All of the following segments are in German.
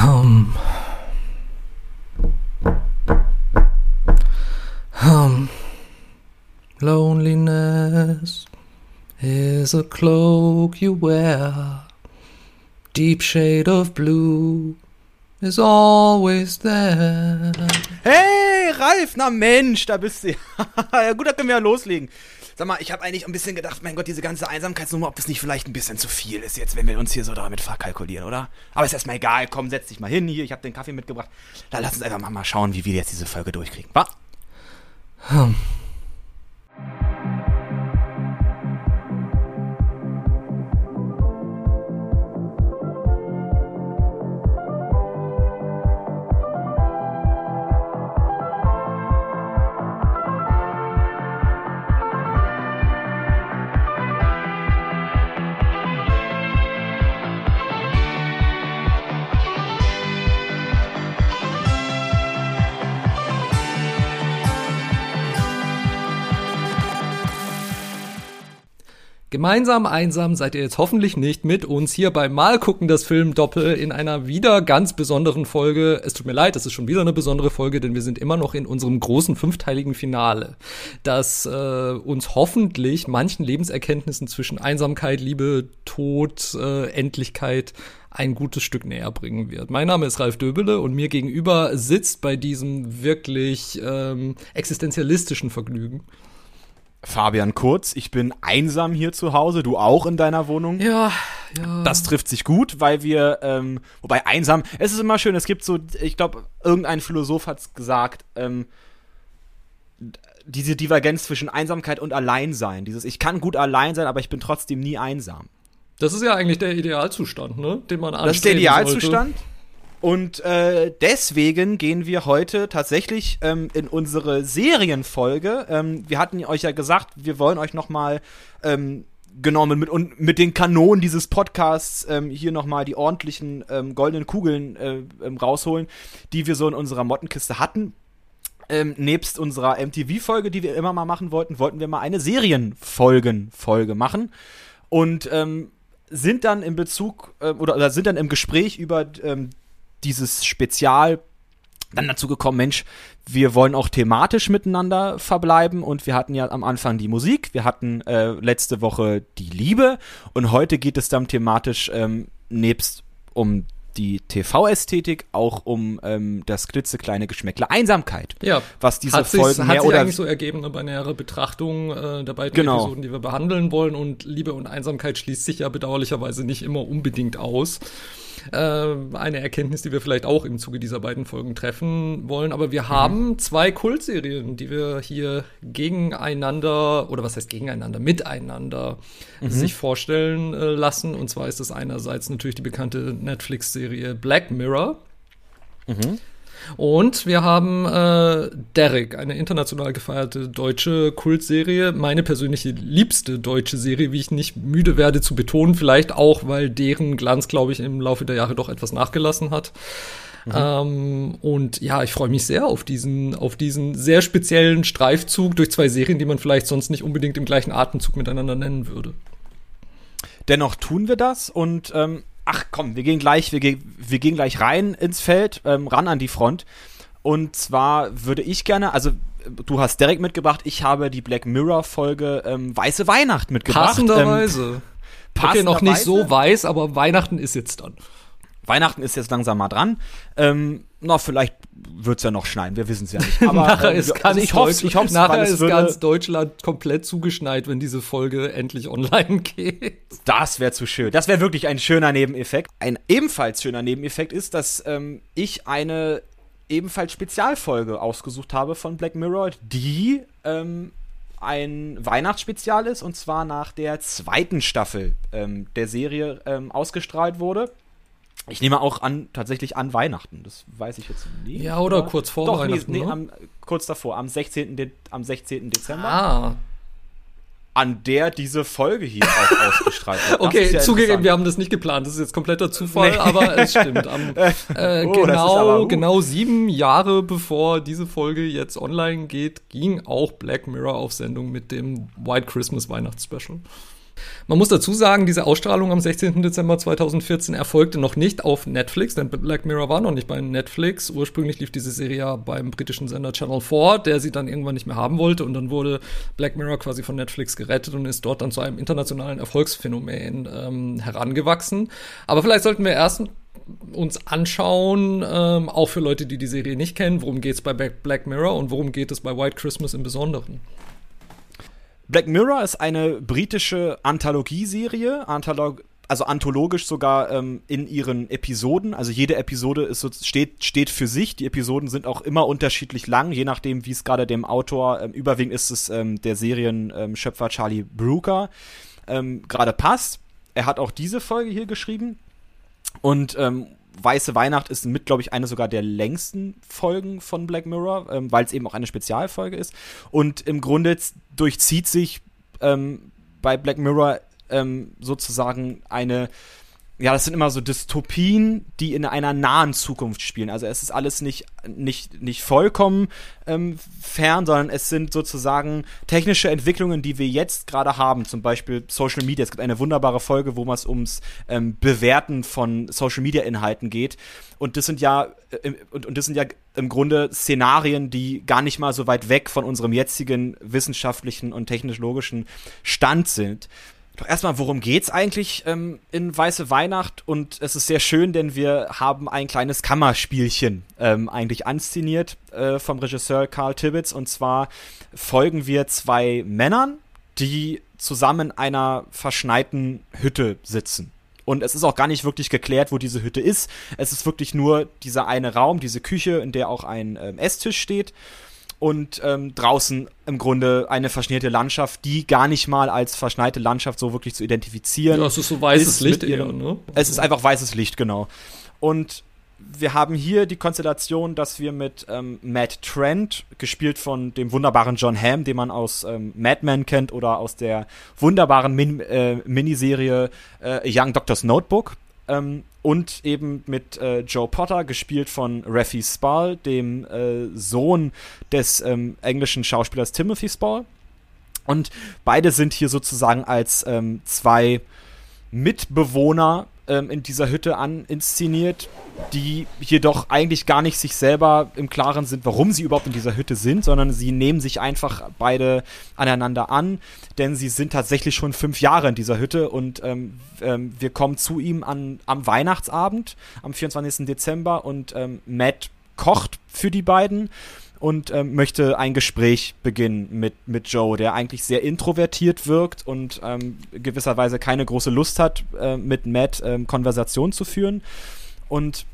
Um. Um. Loneliness is a cloak you wear. Deep shade of blue is always there. Hey, Ralf, na Mensch, da bist du. ja gut, da können wir ja loslegen. Sag mal, ich habe eigentlich ein bisschen gedacht, mein Gott, diese ganze Einsamkeitsnummer, ob das nicht vielleicht ein bisschen zu viel ist jetzt, wenn wir uns hier so damit verkalkulieren, oder? Aber ist erstmal egal, komm, setz dich mal hin hier, ich habe den Kaffee mitgebracht. Da lass uns einfach mal schauen, wie wir jetzt diese Folge durchkriegen, wa? Hm. Gemeinsam einsam seid ihr jetzt hoffentlich nicht mit uns hier beim Mal gucken das Film Doppel in einer wieder ganz besonderen Folge. Es tut mir leid, es ist schon wieder eine besondere Folge, denn wir sind immer noch in unserem großen fünfteiligen Finale, das äh, uns hoffentlich manchen Lebenserkenntnissen zwischen Einsamkeit, Liebe, Tod, äh, Endlichkeit ein gutes Stück näher bringen wird. Mein Name ist Ralf Döbele und mir gegenüber sitzt bei diesem wirklich ähm, existenzialistischen Vergnügen Fabian Kurz, ich bin einsam hier zu Hause, du auch in deiner Wohnung. Ja, ja. Das trifft sich gut, weil wir, ähm, wobei einsam, es ist immer schön, es gibt so, ich glaube, irgendein Philosoph hat es gesagt, ähm, diese Divergenz zwischen Einsamkeit und Alleinsein. Dieses, ich kann gut allein sein, aber ich bin trotzdem nie einsam. Das ist ja eigentlich der Idealzustand, ne? Den man Das ist der Idealzustand. Sollte. Und äh, deswegen gehen wir heute tatsächlich ähm, in unsere Serienfolge. Ähm, wir hatten euch ja gesagt, wir wollen euch noch mal ähm, genommen mit mit den Kanonen dieses Podcasts ähm, hier noch mal die ordentlichen ähm, goldenen Kugeln äh, ähm, rausholen, die wir so in unserer Mottenkiste hatten. Ähm, nebst unserer MTV-Folge, die wir immer mal machen wollten, wollten wir mal eine Serienfolgen-Folge machen. Und ähm, sind dann in Bezug äh, oder, oder, sind dann im Gespräch über ähm, dieses Spezial dann dazu gekommen, Mensch, wir wollen auch thematisch miteinander verbleiben und wir hatten ja am Anfang die Musik, wir hatten äh, letzte Woche die Liebe und heute geht es dann thematisch ähm, nebst um die TV-Ästhetik auch um ähm, das klitzekleine Geschmäckle Einsamkeit. Ja. Was diese hat Folgen sich, mehr hat sich oder eigentlich so ergeben ne, bei näherer Betrachtung äh, der beiden genau. Episoden, die wir behandeln wollen. Und Liebe und Einsamkeit schließt sich ja bedauerlicherweise nicht immer unbedingt aus. Äh, eine Erkenntnis, die wir vielleicht auch im Zuge dieser beiden Folgen treffen wollen. Aber wir mhm. haben zwei Kultserien, die wir hier gegeneinander, oder was heißt gegeneinander, miteinander mhm. sich vorstellen äh, lassen. Und zwar ist das einerseits natürlich die bekannte Netflix-Serie Black Mirror. Mhm. Und wir haben äh, Derek, eine international gefeierte deutsche Kultserie, meine persönliche liebste deutsche Serie, wie ich nicht müde werde zu betonen, vielleicht auch, weil deren Glanz, glaube ich, im Laufe der Jahre doch etwas nachgelassen hat. Mhm. Ähm, und ja, ich freue mich sehr auf diesen, auf diesen sehr speziellen Streifzug durch zwei Serien, die man vielleicht sonst nicht unbedingt im gleichen Atemzug miteinander nennen würde. Dennoch tun wir das und ähm, ach komm, wir gehen gleich, wir, gehen, wir gehen gleich rein ins Feld, ähm, ran an die Front. Und zwar würde ich gerne, also du hast Derek mitgebracht, ich habe die Black Mirror Folge ähm, Weiße Weihnacht mitgebracht. Passenderweise. Ähm, okay, noch nicht so weiß, aber Weihnachten ist jetzt dann. Weihnachten ist jetzt langsam mal dran. Ähm, na, vielleicht wird es ja noch schneien, wir wissen es ja nicht. Aber nachher ähm, ist ganz also ich hoffe, ich hoffe, nachher ist ganz Deutschland komplett zugeschneit, wenn diese Folge endlich online geht. Das wäre zu schön. Das wäre wirklich ein schöner Nebeneffekt. Ein ebenfalls schöner Nebeneffekt ist, dass ähm, ich eine ebenfalls Spezialfolge ausgesucht habe von Black Mirror, die ähm, ein Weihnachtsspezial ist und zwar nach der zweiten Staffel ähm, der Serie ähm, ausgestrahlt wurde. Ich nehme auch an, tatsächlich an Weihnachten. Das weiß ich jetzt nicht. Ja, oder, oder? kurz vor Doch, Weihnachten. Nee, nee, ne? am, kurz davor, am 16. De am 16. Dezember. Ah. An der diese Folge hier auch ausgestrahlt wird. Okay, ja zugegeben, wir haben das nicht geplant. Das ist jetzt kompletter Zufall, nee. aber es stimmt. Am, äh, oh, genau, genau sieben Jahre bevor diese Folge jetzt online geht, ging auch Black Mirror auf Sendung mit dem White Christmas Weihnachtsspecial. Man muss dazu sagen, diese Ausstrahlung am 16. Dezember 2014 erfolgte noch nicht auf Netflix, denn Black Mirror war noch nicht bei Netflix. Ursprünglich lief diese Serie ja beim britischen Sender Channel 4, der sie dann irgendwann nicht mehr haben wollte und dann wurde Black Mirror quasi von Netflix gerettet und ist dort dann zu einem internationalen Erfolgsphänomen ähm, herangewachsen. Aber vielleicht sollten wir erst uns anschauen, ähm, auch für Leute, die die Serie nicht kennen, worum geht es bei Black Mirror und worum geht es bei White Christmas im Besonderen. Black Mirror ist eine britische Anthologieserie, Antholog also anthologisch sogar ähm, in ihren Episoden. Also jede Episode ist so, steht, steht für sich. Die Episoden sind auch immer unterschiedlich lang, je nachdem, wie es gerade dem Autor, ähm, überwiegend ist es ähm, der Serienschöpfer ähm, Charlie Brooker, ähm, gerade passt. Er hat auch diese Folge hier geschrieben. Und ähm, Weiße Weihnacht ist mit, glaube ich, eine sogar der längsten Folgen von Black Mirror, ähm, weil es eben auch eine Spezialfolge ist. Und im Grunde durchzieht sich ähm, bei Black Mirror ähm, sozusagen eine ja, das sind immer so Dystopien, die in einer nahen Zukunft spielen. Also es ist alles nicht, nicht, nicht vollkommen ähm, fern, sondern es sind sozusagen technische Entwicklungen, die wir jetzt gerade haben. Zum Beispiel Social Media. Es gibt eine wunderbare Folge, wo es ums ähm, Bewerten von Social Media Inhalten geht. Und das sind ja, äh, und, und das sind ja im Grunde Szenarien, die gar nicht mal so weit weg von unserem jetzigen wissenschaftlichen und technologischen Stand sind. Doch erstmal, worum geht's eigentlich ähm, in Weiße Weihnacht? Und es ist sehr schön, denn wir haben ein kleines Kammerspielchen ähm, eigentlich anszeniert äh, vom Regisseur Carl Tibbets. Und zwar folgen wir zwei Männern, die zusammen in einer verschneiten Hütte sitzen. Und es ist auch gar nicht wirklich geklärt, wo diese Hütte ist. Es ist wirklich nur dieser eine Raum, diese Küche, in der auch ein ähm, Esstisch steht und ähm, draußen im Grunde eine verschneite Landschaft, die gar nicht mal als verschneite Landschaft so wirklich zu identifizieren. Ja, es ist so weißes ist Licht eher, ne? Es ist einfach weißes Licht, genau. Und wir haben hier die Konstellation, dass wir mit ähm, Matt Trent, gespielt von dem wunderbaren John Hamm, den man aus ähm, Mad Men kennt oder aus der wunderbaren Min äh, Miniserie äh, Young Doctor's Notebook, ähm, und eben mit äh, Joe Potter, gespielt von Raffi Spall, dem äh, Sohn des ähm, englischen Schauspielers Timothy Spall. Und beide sind hier sozusagen als ähm, zwei Mitbewohner ähm, in dieser Hütte an inszeniert, die jedoch eigentlich gar nicht sich selber im Klaren sind, warum sie überhaupt in dieser Hütte sind, sondern sie nehmen sich einfach beide aneinander an, denn sie sind tatsächlich schon fünf Jahre in dieser Hütte und ähm, ähm, wir kommen zu ihm an, am Weihnachtsabend, am 24. Dezember und ähm, Matt kocht für die beiden und ähm, möchte ein Gespräch beginnen mit, mit Joe, der eigentlich sehr introvertiert wirkt und ähm, gewisserweise keine große Lust hat, äh, mit Matt ähm, Konversation zu führen. Und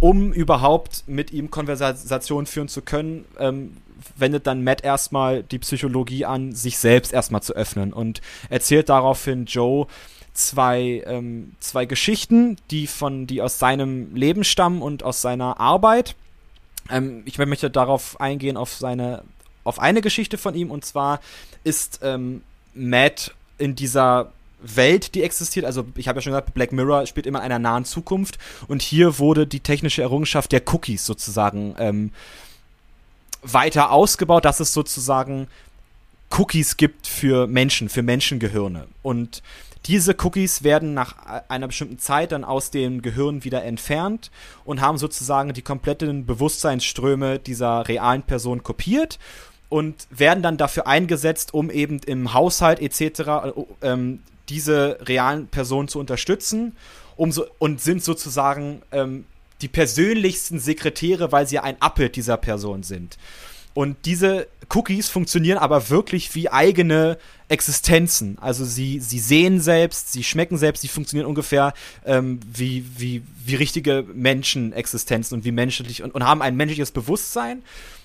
um überhaupt mit ihm Konversation führen zu können, ähm, wendet dann Matt erstmal die Psychologie an, sich selbst erstmal zu öffnen und erzählt daraufhin Joe, zwei, ähm, zwei Geschichten, die von, die aus seinem Leben stammen und aus seiner Arbeit. Ähm, ich möchte darauf eingehen, auf seine, auf eine Geschichte von ihm, und zwar ist ähm, Matt in dieser Welt, die existiert, also ich habe ja schon gesagt, Black Mirror spielt immer in einer nahen Zukunft. Und hier wurde die technische Errungenschaft der Cookies sozusagen ähm, weiter ausgebaut, dass es sozusagen Cookies gibt für Menschen, für Menschengehirne. Und diese Cookies werden nach einer bestimmten Zeit dann aus dem Gehirn wieder entfernt und haben sozusagen die kompletten Bewusstseinsströme dieser realen Person kopiert und werden dann dafür eingesetzt, um eben im Haushalt etc. Äh, ähm, diese realen Personen zu unterstützen um so, und sind sozusagen ähm, die persönlichsten Sekretäre, weil sie ein Appet dieser Person sind. Und diese Cookies funktionieren aber wirklich wie eigene Existenzen. Also sie, sie sehen selbst, sie schmecken selbst, sie funktionieren ungefähr ähm, wie, wie, wie richtige Menschenexistenzen und wie menschlich und, und haben ein menschliches Bewusstsein.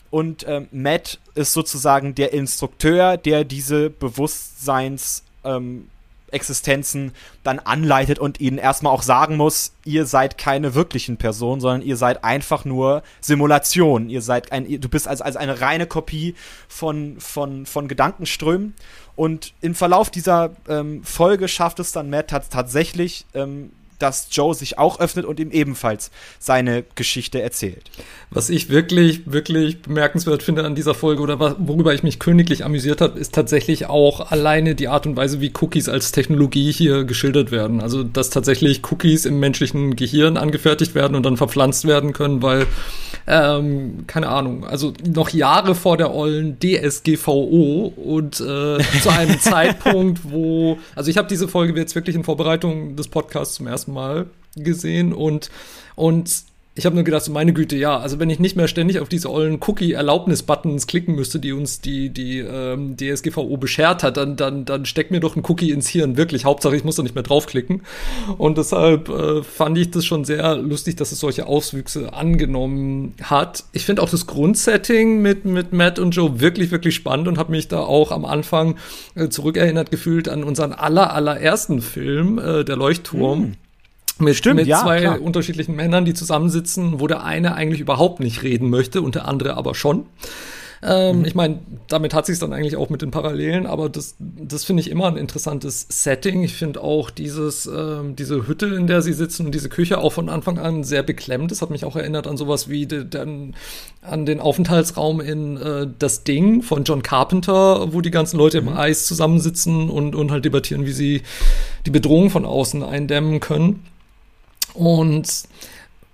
Und ähm, Matt ist sozusagen der Instrukteur, der diese Bewusstseins ähm, Existenzen dann anleitet und ihnen erstmal auch sagen muss, ihr seid keine wirklichen Personen, sondern ihr seid einfach nur Simulation. Ihr seid ein, du bist also, also eine reine Kopie von, von, von Gedankenströmen. Und im Verlauf dieser ähm, Folge schafft es dann Matt tatsächlich, ähm, dass Joe sich auch öffnet und ihm ebenfalls seine Geschichte erzählt. Was ich wirklich, wirklich bemerkenswert finde an dieser Folge oder worüber ich mich königlich amüsiert habe, ist tatsächlich auch alleine die Art und Weise, wie Cookies als Technologie hier geschildert werden. Also, dass tatsächlich Cookies im menschlichen Gehirn angefertigt werden und dann verpflanzt werden können, weil, ähm, keine Ahnung, also noch Jahre vor der ollen DSGVO und äh, zu einem Zeitpunkt, wo, also ich habe diese Folge jetzt wirklich in Vorbereitung des Podcasts zum ersten Mal gesehen und, und ich habe nur gedacht, so meine Güte, ja, also wenn ich nicht mehr ständig auf diese ollen Cookie-Erlaubnis-Buttons klicken müsste, die uns die, die ähm, DSGVO beschert hat, dann, dann, dann steckt mir doch ein Cookie ins Hirn, wirklich. Hauptsache, ich muss da nicht mehr draufklicken. Und deshalb äh, fand ich das schon sehr lustig, dass es solche Auswüchse angenommen hat. Ich finde auch das Grundsetting mit, mit Matt und Joe wirklich, wirklich spannend und habe mich da auch am Anfang äh, zurückerinnert gefühlt an unseren aller, allerersten Film, äh, Der Leuchtturm. Mm mit, Stimmt, mit ja, zwei klar. unterschiedlichen Männern, die zusammensitzen, wo der eine eigentlich überhaupt nicht reden möchte und der andere aber schon. Ähm, mhm. Ich meine, damit hat sich dann eigentlich auch mit den Parallelen, aber das, das finde ich immer ein interessantes Setting. Ich finde auch dieses, ähm, diese Hütte, in der sie sitzen und diese Küche auch von Anfang an sehr beklemmt. Das hat mich auch erinnert an sowas wie de, de, an den Aufenthaltsraum in äh, Das Ding von John Carpenter, wo die ganzen Leute mhm. im Eis zusammensitzen und, und halt debattieren, wie sie die Bedrohung von außen eindämmen können. Und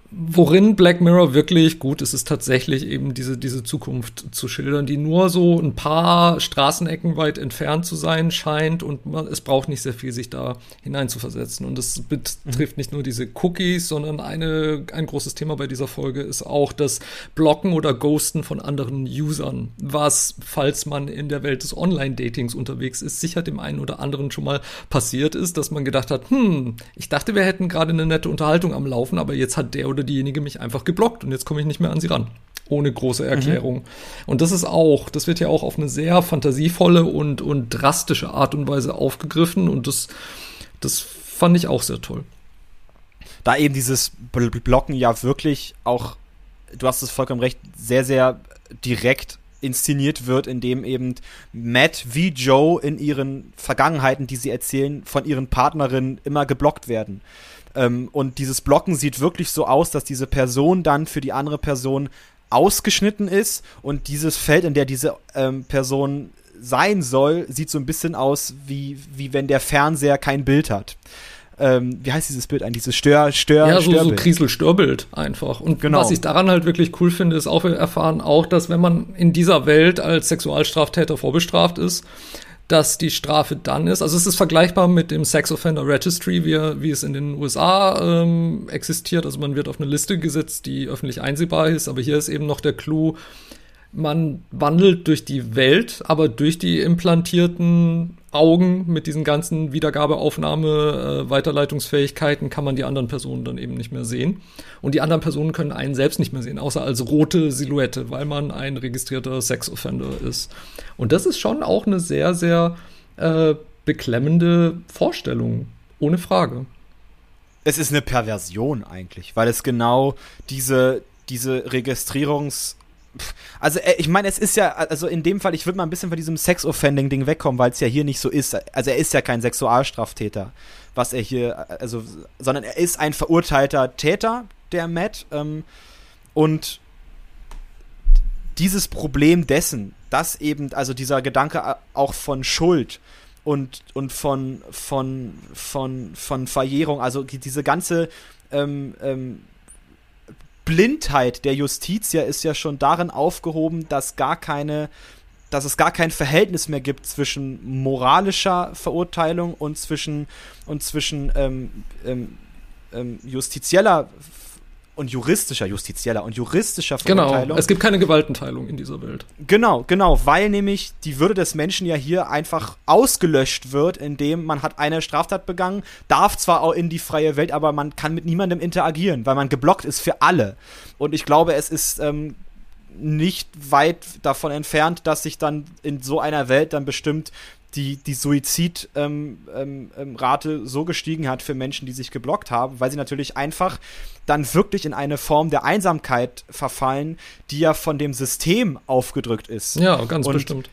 worin Black Mirror wirklich gut ist, ist tatsächlich eben diese, diese Zukunft zu schildern, die nur so ein paar Straßenecken weit entfernt zu sein scheint und man, es braucht nicht sehr viel, sich da hineinzuversetzen. Und das betrifft nicht nur diese Cookies, sondern eine, ein großes Thema bei dieser Folge ist auch das Blocken oder Ghosten von anderen Usern, was, falls man in der Welt des Online-Datings unterwegs ist, sicher dem einen oder anderen schon mal passiert ist, dass man gedacht hat, hm, ich dachte, wir hätten gerade eine nette Unterhaltung am Laufen, aber jetzt hat der oder diejenige mich einfach geblockt und jetzt komme ich nicht mehr an sie ran. Ohne große mhm. Erklärung. Mhm. Und das ist auch, das wird ja auch auf eine sehr fantasievolle und, und drastische Art und Weise aufgegriffen und das, das fand ich auch sehr toll. Da eben dieses Blocken ja wirklich auch, du hast es vollkommen recht, sehr, sehr direkt inszeniert wird, indem eben Matt wie Joe in ihren Vergangenheiten, die sie erzählen, von ihren Partnerinnen immer geblockt werden. Ähm, und dieses Blocken sieht wirklich so aus, dass diese Person dann für die andere Person ausgeschnitten ist und dieses Feld, in der diese ähm, Person sein soll, sieht so ein bisschen aus, wie, wie wenn der Fernseher kein Bild hat. Ähm, wie heißt dieses Bild ein? Dieses Stör, Stör, Ja, so, so Kriesel-Störbild einfach. Und genau. was ich daran halt wirklich cool finde, ist auch, wir erfahren auch, dass wenn man in dieser Welt als Sexualstraftäter vorbestraft ist, dass die Strafe dann ist. Also es ist vergleichbar mit dem Sex Offender Registry, wie, wie es in den USA ähm, existiert. Also man wird auf eine Liste gesetzt, die öffentlich einsehbar ist. Aber hier ist eben noch der Clou, man wandelt durch die Welt, aber durch die implantierten Augen mit diesen ganzen Wiedergabeaufnahme, äh, Weiterleitungsfähigkeiten kann man die anderen Personen dann eben nicht mehr sehen. Und die anderen Personen können einen selbst nicht mehr sehen, außer als rote Silhouette, weil man ein registrierter Sexoffender ist. Und das ist schon auch eine sehr, sehr äh, beklemmende Vorstellung, ohne Frage. Es ist eine Perversion eigentlich, weil es genau diese, diese Registrierungs- also äh, ich meine, es ist ja, also in dem Fall, ich würde mal ein bisschen von diesem Sex-Offending-Ding wegkommen, weil es ja hier nicht so ist. Also er ist ja kein Sexualstraftäter, was er hier, also, sondern er ist ein verurteilter Täter, der Matt. Ähm, und dieses Problem dessen, dass eben, also dieser Gedanke auch von Schuld und, und von, von, von, von Verjährung, also diese ganze ähm, ähm, Blindheit der Justitia ist ja schon darin aufgehoben, dass gar keine, dass es gar kein Verhältnis mehr gibt zwischen moralischer Verurteilung und zwischen und zwischen ähm, ähm, ähm, justizieller und juristischer, justizieller und juristischer genau. Verurteilung. Genau, es gibt keine Gewaltenteilung in dieser Welt. Genau, genau, weil nämlich die Würde des Menschen ja hier einfach ausgelöscht wird, indem man hat eine Straftat begangen, darf zwar auch in die freie Welt, aber man kann mit niemandem interagieren, weil man geblockt ist für alle. Und ich glaube, es ist ähm, nicht weit davon entfernt, dass sich dann in so einer Welt dann bestimmt die, die Suizidrate ähm, ähm, ähm so gestiegen hat für Menschen, die sich geblockt haben, weil sie natürlich einfach dann wirklich in eine Form der Einsamkeit verfallen, die ja von dem System aufgedrückt ist. Ja, ganz und, bestimmt.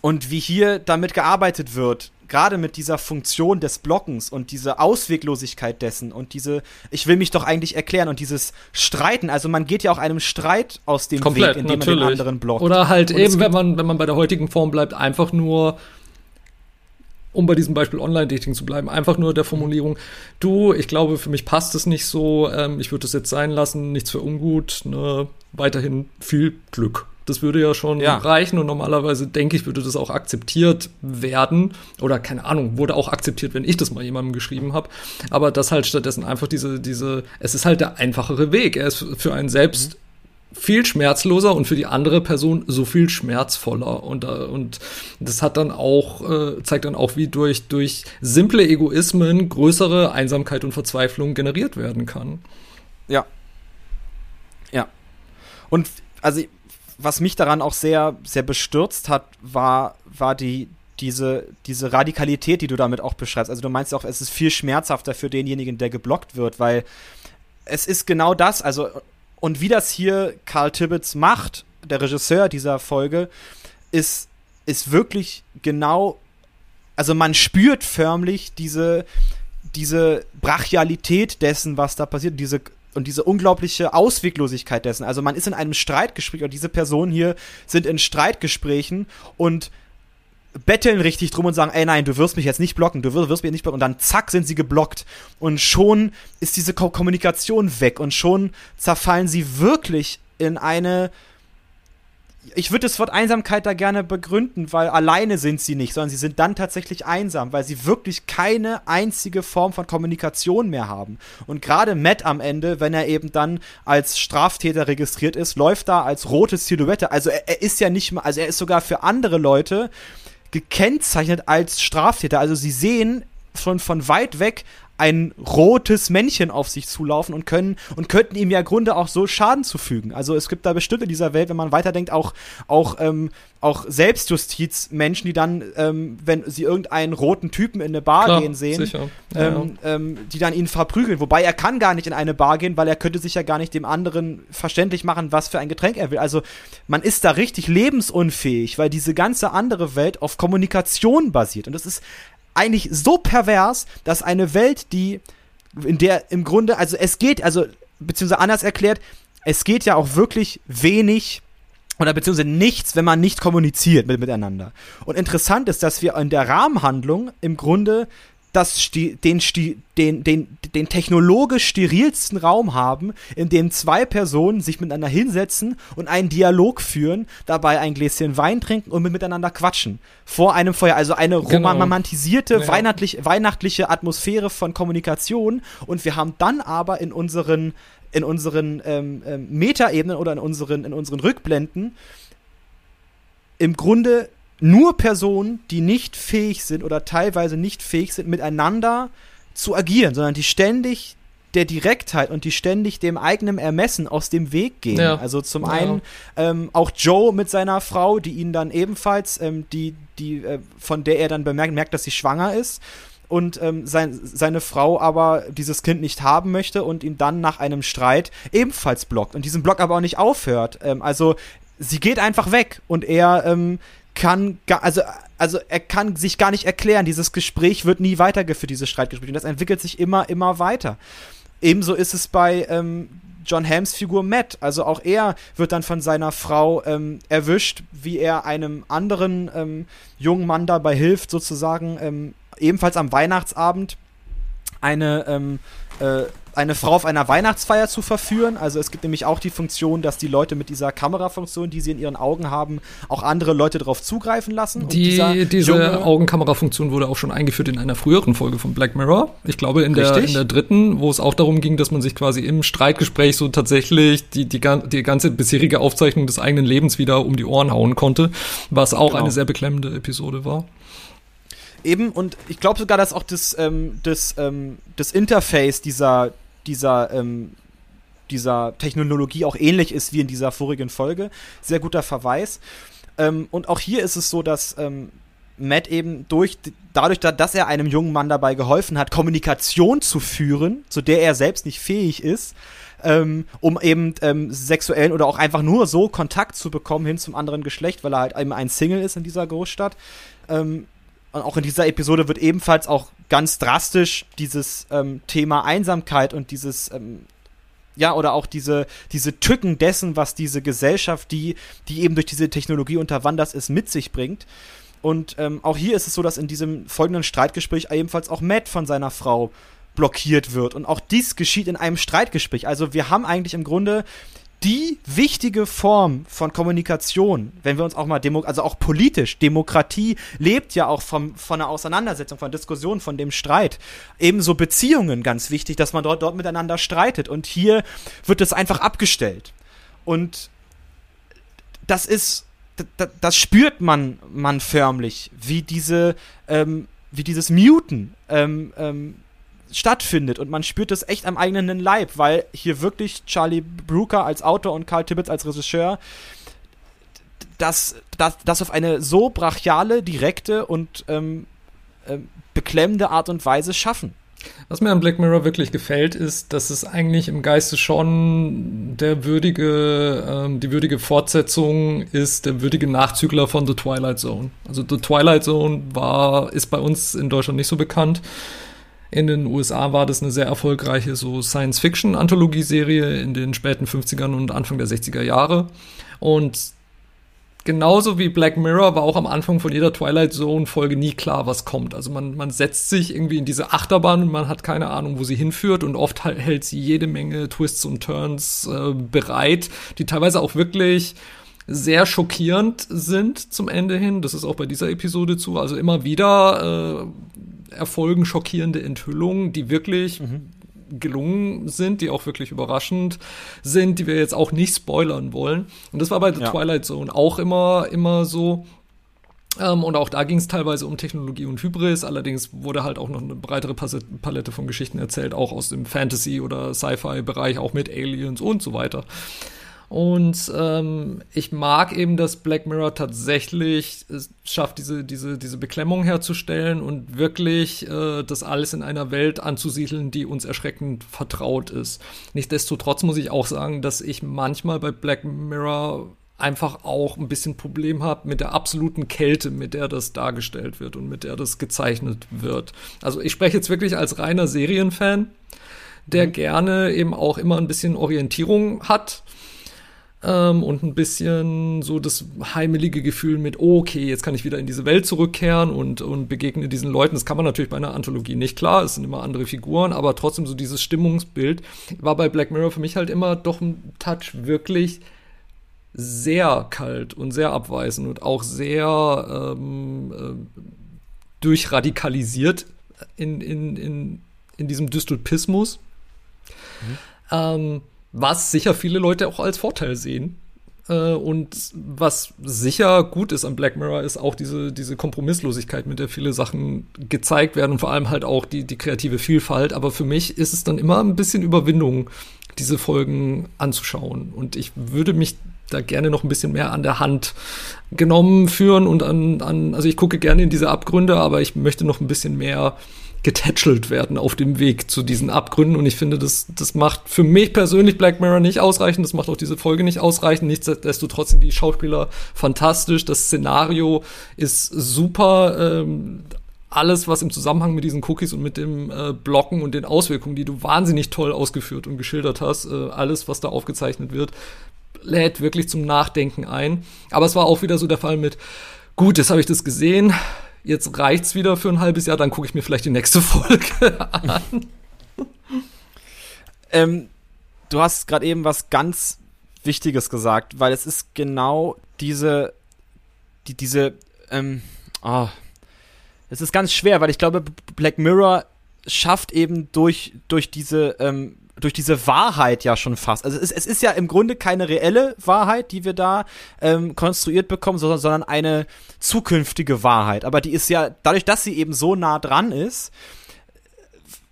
Und wie hier damit gearbeitet wird, gerade mit dieser Funktion des Blockens und diese Ausweglosigkeit dessen und diese, ich will mich doch eigentlich erklären und dieses Streiten, also man geht ja auch einem Streit aus dem Komplett, Weg, indem natürlich. man den anderen blockt. Oder halt Und eben, wenn man, wenn man bei der heutigen Form bleibt, einfach nur, um bei diesem Beispiel Online-Dating zu bleiben, einfach nur der Formulierung, du, ich glaube, für mich passt es nicht so, ähm, ich würde es jetzt sein lassen, nichts für ungut, ne, weiterhin viel Glück. Das würde ja schon Ja. reichen und normalerweise denke ich, würde das auch akzeptiert werden. Oder keine Ahnung, wurde auch akzeptiert, wenn ich das mal jemandem geschrieben habe. Aber das halt stattdessen einfach diese, diese, es ist halt der einfachere Weg. Er ist für einen selbst viel schmerzloser und für die andere Person so viel schmerzvoller. Und, äh, und das hat dann auch, äh, zeigt dann auch, wie durch, durch simple Egoismen größere Einsamkeit und Verzweiflung generiert werden kann. Ja. Ja. Und also was mich daran auch sehr, sehr bestürzt hat, war, war die, diese, diese Radikalität, die du damit auch beschreibst. Also du meinst auch, es ist viel schmerzhafter für denjenigen, der geblockt wird, weil es ist genau das, also und wie das hier Carl Tibbets macht, der Regisseur dieser Folge, ist, ist wirklich genau, also man spürt förmlich diese, diese Brachialität dessen, was da passiert, diese und diese unglaubliche Ausweglosigkeit dessen. Also man ist in einem Streitgespräch und diese Personen hier sind in Streitgesprächen und betteln richtig drum und sagen, ey nein, du wirst mich jetzt nicht blocken, du wirst, wirst mich nicht blocken und dann zack sind sie geblockt und schon ist diese Ko Kommunikation weg und schon zerfallen sie wirklich in eine ich würde das Wort Einsamkeit da gerne begründen, weil alleine sind sie nicht, sondern sie sind dann tatsächlich einsam, weil sie wirklich keine einzige Form von Kommunikation mehr haben. Und gerade Matt am Ende, wenn er eben dann als Straftäter registriert ist, läuft da als rote Silhouette. Also er, er ist ja nicht mal, also er ist sogar für andere Leute gekennzeichnet als Straftäter. Also sie sehen schon von weit weg ein rotes Männchen auf sich zulaufen und können und könnten ihm ja im Grunde auch so Schaden zufügen. Also es gibt da bestimmt in dieser Welt, wenn man weiterdenkt, auch auch ähm, auch Selbstjustizmenschen, die dann, ähm, wenn sie irgendeinen roten Typen in eine Bar Klar, gehen sehen, sicher. Ja, ähm, ähm, die dann ihn verprügeln. Wobei er kann gar nicht in eine Bar gehen, weil er könnte sich ja gar nicht dem anderen verständlich machen, was für ein Getränk er will. Also man ist da richtig lebensunfähig, weil diese ganze andere Welt auf Kommunikation basiert. Und das ist eigentlich so pervers, dass eine Welt, die in der im Grunde, also es geht, also beziehungsweise anders erklärt, es geht ja auch wirklich wenig oder beziehungsweise nichts, wenn man nicht kommuniziert mit, miteinander. Und interessant ist, dass wir in der Rahmenhandlung im Grunde das sti den, den, den, den technologisch sterilsten Raum haben, in dem zwei Personen sich miteinander hinsetzen und einen Dialog führen, dabei ein Gläschen Wein trinken und mit miteinander quatschen. Vor einem Feuer. Also eine Genau. romantisierte, Ja. weihnachtlich, weihnachtliche Atmosphäre von Kommunikation. Und wir haben dann aber in unseren, in unseren ähm, ähm, Metaebenen oder in unseren, in unseren Rückblenden im Grunde nur Personen, die nicht fähig sind oder teilweise nicht fähig sind, miteinander zu agieren, sondern die ständig der Direktheit und die ständig dem eigenen Ermessen aus dem Weg gehen. Ja. Also zum Ja. einen ähm, auch Joe mit seiner Frau, die ihn dann ebenfalls, ähm, die, die, äh, von der er dann bemerkt, merkt, dass sie schwanger ist und ähm, sein, seine Frau aber dieses Kind nicht haben möchte und ihn dann nach einem Streit ebenfalls blockt und diesen Block aber auch nicht aufhört. Ähm, also sie geht einfach weg und er ähm, kann also also er kann sich gar nicht erklären. Dieses Gespräch wird nie weitergeführt, dieses Streitgespräch. Und das entwickelt sich immer, immer weiter. Ebenso ist es bei ähm, John Hams Figur Matt. Also auch er wird dann von seiner Frau ähm, erwischt, wie er einem anderen ähm, jungen Mann dabei hilft, sozusagen ähm, ebenfalls am Weihnachtsabend eine, ähm, äh, eine Frau auf einer Weihnachtsfeier zu verführen. Also es gibt nämlich auch die Funktion, dass die Leute mit dieser Kamerafunktion, die sie in ihren Augen haben, auch andere Leute darauf zugreifen lassen. Die, diese Augenkamerafunktion wurde auch schon eingeführt in einer früheren Folge von Black Mirror. Ich glaube in der, in der dritten, wo es auch darum ging, dass man sich quasi im Streitgespräch so tatsächlich die, die, die ganze bisherige Aufzeichnung des eigenen Lebens wieder um die Ohren hauen konnte, was auch Genau. eine sehr beklemmende Episode war. Eben, und ich glaube sogar, dass auch das, ähm, das, ähm, das Interface dieser, dieser, ähm, dieser Technologie auch ähnlich ist wie in dieser vorigen Folge. Sehr guter Verweis. Ähm, und auch hier ist es so, dass ähm, Matt eben durch, dadurch, da- dass er einem jungen Mann dabei geholfen hat, Kommunikation zu führen, zu der er selbst nicht fähig ist, ähm, um eben ähm, sexuellen oder auch einfach nur so Kontakt zu bekommen hin zum anderen Geschlecht, weil er halt eben ein Single ist in dieser Großstadt. Ähm, und auch in dieser Episode wird ebenfalls auch ganz drastisch dieses ähm, Thema Einsamkeit und dieses ähm, ja, oder auch diese, diese Tücken dessen, was diese Gesellschaft, die, die eben durch diese Technologie unterwandert ist, mit sich bringt. Und ähm, auch hier ist es so, dass in diesem folgenden Streitgespräch ebenfalls auch Matt von seiner Frau blockiert wird. Und auch dies geschieht in einem Streitgespräch. Also wir haben eigentlich im Grunde die wichtige Form von Kommunikation, wenn wir uns auch mal, Demo also auch politisch, Demokratie lebt ja auch vom, von einer Auseinandersetzung, von Diskussion, von dem Streit. Ebenso Beziehungen ganz wichtig, dass man dort, dort miteinander streitet. Und hier wird es einfach abgestellt. Und das ist, das, das spürt man, man förmlich, wie diese, ähm, wie dieses Muten ähm, ähm, stattfindet und man spürt es echt am eigenen Leib, weil hier wirklich Charlie Brooker als Autor und Carl Tibbets als Regisseur das, das, das auf eine so brachiale, direkte und ähm, äh, beklemmende Art und Weise schaffen. Was mir an Black Mirror wirklich gefällt, ist, dass es eigentlich im Geiste schon der würdige, ähm, die würdige Fortsetzung ist, der würdige Nachzügler von The Twilight Zone. Also The Twilight Zone war, ist bei uns in Deutschland nicht so bekannt. In den USA war das eine sehr erfolgreiche so Science-Fiction-Anthologieserie in den späten 50ern und Anfang der 60er Jahre. Und genauso wie Black Mirror war auch am Anfang von jeder Twilight Zone Folge nie klar, was kommt. Also man, man setzt sich irgendwie in diese Achterbahn und man hat keine Ahnung, wo sie hinführt und oft hält sie jede Menge Twists und Turns äh, bereit, die teilweise auch wirklich sehr schockierend sind zum Ende hin. Das ist auch bei dieser Episode zu. Also immer wieder äh, erfolgen schockierende Enthüllungen, die wirklich mhm. gelungen sind, die auch wirklich überraschend sind, die wir jetzt auch nicht spoilern wollen. Und das war bei The ja. Twilight Zone auch immer, immer so. Ähm, und auch da ging es teilweise um Technologie und Hybris. Allerdings wurde halt auch noch eine breitere Palette von Geschichten erzählt, auch aus dem Fantasy- oder Sci-Fi-Bereich, auch mit Aliens und so weiter. Und ähm, ich mag eben, dass Black Mirror tatsächlich es schafft, diese, diese, diese Beklemmung herzustellen und wirklich äh, das alles in einer Welt anzusiedeln, die uns erschreckend vertraut ist. Nichtsdestotrotz muss ich auch sagen, dass ich manchmal bei Black Mirror einfach auch ein bisschen Problem habe mit der absoluten Kälte, mit der das dargestellt wird und mit der das gezeichnet wird. Also ich spreche jetzt wirklich als reiner Serienfan, der mhm. gerne eben auch immer ein bisschen Orientierung hat ähm, und ein bisschen so das heimelige Gefühl mit, oh, okay, jetzt kann ich wieder in diese Welt zurückkehren und, und begegne diesen Leuten. Das kann man natürlich bei einer Anthologie nicht, klar, es sind immer andere Figuren, aber trotzdem so dieses Stimmungsbild war bei Black Mirror für mich halt immer doch ein Touch wirklich sehr kalt und sehr abweisend und auch sehr ähm, äh, durchradikalisiert in, in, in, in diesem Dystopismus. Mhm. Ähm, was sicher viele Leute auch als Vorteil sehen. Äh, und was sicher gut ist an Black Mirror, ist auch diese, diese Kompromisslosigkeit, mit der viele Sachen gezeigt werden und vor allem halt auch die, die kreative Vielfalt. Aber für mich ist es dann immer ein bisschen Überwindung, diese Folgen anzuschauen. Und ich würde mich da gerne noch ein bisschen mehr an der Hand genommen führen und an, an also ich gucke gerne in diese Abgründe, aber ich möchte noch ein bisschen mehr getätschelt werden auf dem Weg zu diesen Abgründen. Und ich finde, das, das macht für mich persönlich Black Mirror nicht ausreichend. Das macht auch diese Folge nicht ausreichend. Nichtsdestotrotz sind die Schauspieler fantastisch. Das Szenario ist super. Ähm, alles, was im Zusammenhang mit diesen Cookies und mit dem äh, Blocken und den Auswirkungen, die du wahnsinnig toll ausgeführt und geschildert hast, äh, alles, was da aufgezeichnet wird, lädt wirklich zum Nachdenken ein. Aber es war auch wieder so der Fall mit, gut, jetzt habe ich das gesehen, jetzt reicht's wieder für ein halbes Jahr, dann gucke ich mir vielleicht die nächste Folge an. ähm, du hast gerade eben was ganz Wichtiges gesagt, weil es ist genau diese, die, diese, ähm, oh, es ist ganz schwer, weil ich glaube, Black Mirror schafft eben durch, durch diese ähm, durch diese Wahrheit ja schon fast. Also es, es ist ja im Grunde keine reelle Wahrheit, die wir da ähm, konstruiert bekommen, sondern, sondern eine zukünftige Wahrheit. Aber die ist ja, dadurch, dass sie eben so nah dran ist,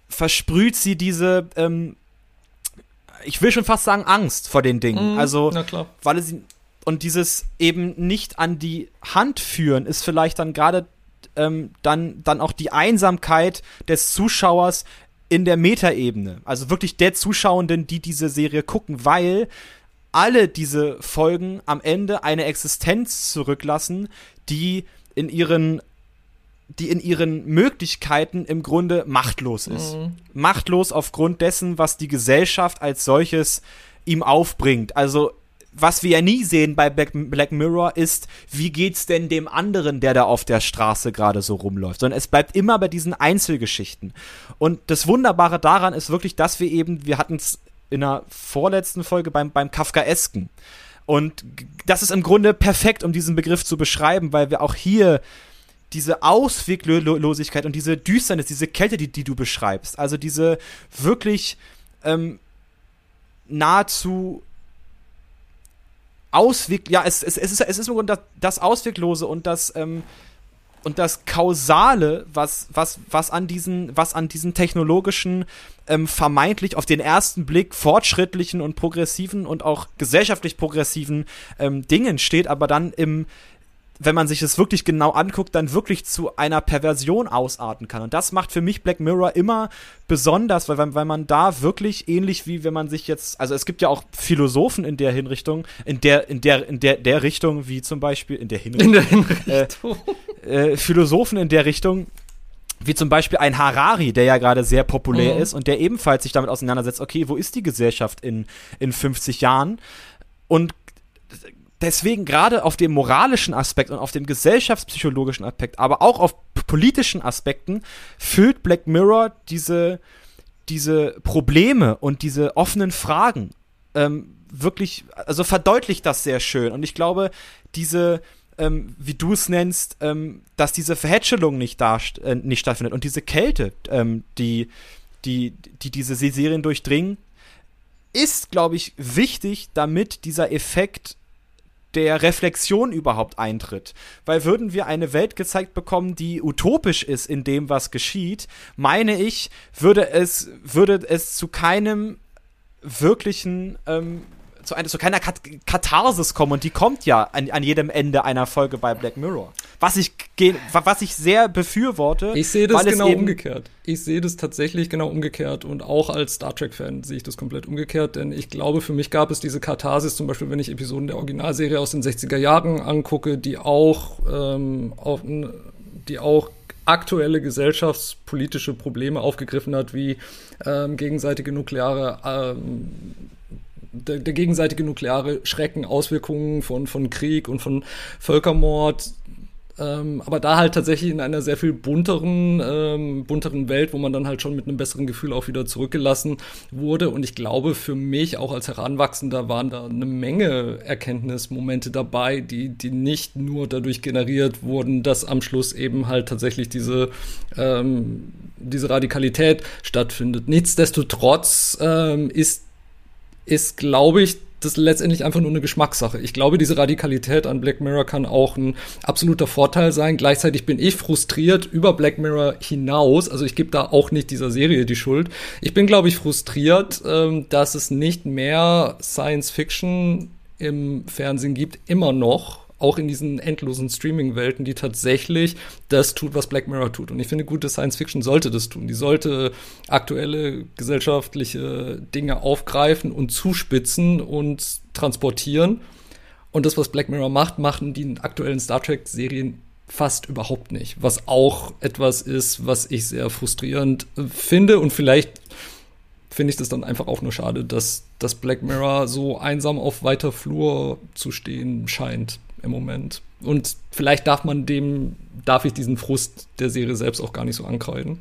versprüht sie diese, ähm, ich will schon fast sagen, Angst vor den Dingen. Mm, also, weil sie, und dieses eben nicht an die Hand führen, ist vielleicht dann gerade ähm, dann, dann auch die Einsamkeit des Zuschauers in der Metaebene. Also wirklich der Zuschauenden, die diese Serie gucken, weil alle diese Folgen am Ende eine Existenz zurücklassen, die in ihren die in ihren Möglichkeiten im Grunde machtlos ist. Mhm. Machtlos aufgrund dessen, was die Gesellschaft als solches ihm aufbringt. Also was wir ja nie sehen bei Black, Mirror ist, wie geht's denn dem anderen, der da auf der Straße gerade so rumläuft, sondern es bleibt immer bei diesen Einzelgeschichten. Und das Wunderbare daran ist wirklich, dass wir eben, wir hatten es in der vorletzten Folge beim, beim Kafkaesken. Und das ist im Grunde perfekt, um diesen Begriff zu beschreiben, weil wir auch hier diese Ausweglosigkeit und diese Düsternis, diese Kälte, die, die du beschreibst, also diese wirklich ähm, nahezu Ausweg, ja, es, es, es, ist, es ist im Grunde das, das Ausweglose und das, ähm, und das Kausale, was, was, was an diesen, was an diesen technologischen, ähm, vermeintlich auf den ersten Blick fortschrittlichen und progressiven und auch gesellschaftlich progressiven ähm, Dingen steht, aber dann im, wenn man sich es wirklich genau anguckt, dann wirklich zu einer Perversion ausarten kann. Und das macht für mich Black Mirror immer besonders, weil, weil man da wirklich ähnlich wie wenn man sich jetzt, also es gibt ja auch Philosophen in der Hinrichtung, in der, in der, in der, der Richtung, wie zum Beispiel in der Hinrichtung. In der Hinrichtung. Äh, äh, Philosophen in der Richtung, wie zum Beispiel ein Harari, der ja gerade sehr populär mhm. ist und der ebenfalls sich damit auseinandersetzt, okay, wo ist die Gesellschaft in, in 50 Jahren? Und deswegen gerade auf dem moralischen Aspekt und auf dem gesellschaftspsychologischen Aspekt, aber auch auf politischen Aspekten füllt Black Mirror diese, diese Probleme und diese offenen Fragen ähm, wirklich, also verdeutlicht das sehr schön. Und ich glaube, diese, ähm, wie du es nennst, ähm, dass diese Verhätschelung nicht, da, äh, nicht stattfindet und diese Kälte, ähm, die, die, die diese Serien durchdringen, ist, glaube ich, wichtig, damit dieser Effekt der Reflexion überhaupt eintritt. Weil würden wir eine Welt gezeigt bekommen, die utopisch ist in dem, was geschieht, meine ich, würde es, würde es zu keinem wirklichen ähm, zu, einer, zu keiner Kat Katharsis kommen und die kommt ja an, an jedem Ende einer Folge bei Black Mirror. Was ich, was ich sehr befürworte. Ich sehe das genau umgekehrt. Ich sehe das tatsächlich genau umgekehrt und auch als Star Trek-Fan sehe ich das komplett umgekehrt, denn ich glaube, für mich gab es diese Katharsis, zum Beispiel, wenn ich Episoden der Originalserie aus den 60er Jahren angucke, die auch, ähm, auf, die auch aktuelle gesellschaftspolitische Probleme aufgegriffen hat, wie ähm, gegenseitige nukleare ähm, der, der gegenseitige nukleare Schrecken, Auswirkungen von, von Krieg und von Völkermord, ähm, aber da halt tatsächlich in einer sehr viel bunteren, ähm, bunteren Welt, wo man dann halt schon mit einem besseren Gefühl auch wieder zurückgelassen wurde. Und ich glaube, für mich auch als Heranwachsender waren da eine Menge Erkenntnismomente dabei, die, die nicht nur dadurch generiert wurden, dass am Schluss eben halt tatsächlich diese, ähm, diese Radikalität stattfindet. Nichtsdestotrotz ähm, ist ist, glaube ich, das letztendlich einfach nur eine Geschmackssache. Ich glaube, diese Radikalität an Black Mirror kann auch ein absoluter Vorteil sein. Gleichzeitig bin ich frustriert über Black Mirror hinaus. Also ich gebe da auch nicht dieser Serie die Schuld. Ich bin, glaube ich, frustriert, ähm, dass es nicht mehr Science Fiction im Fernsehen gibt, immer noch auch in diesen endlosen Streaming-Welten, die tatsächlich das tut, was Black Mirror tut. Und ich finde, gute Science Fiction sollte das tun. Die sollte aktuelle gesellschaftliche Dinge aufgreifen und zuspitzen und transportieren. Und das, was Black Mirror macht, machen die aktuellen Star Trek-Serien fast überhaupt nicht. Was auch etwas ist, was ich sehr frustrierend finde. Und vielleicht finde ich das dann einfach auch nur schade, dass das Black Mirror so einsam auf weiter Flur zu stehen scheint im Moment. Und vielleicht darf man dem, darf ich diesen Frust der Serie selbst auch gar nicht so ankreiden.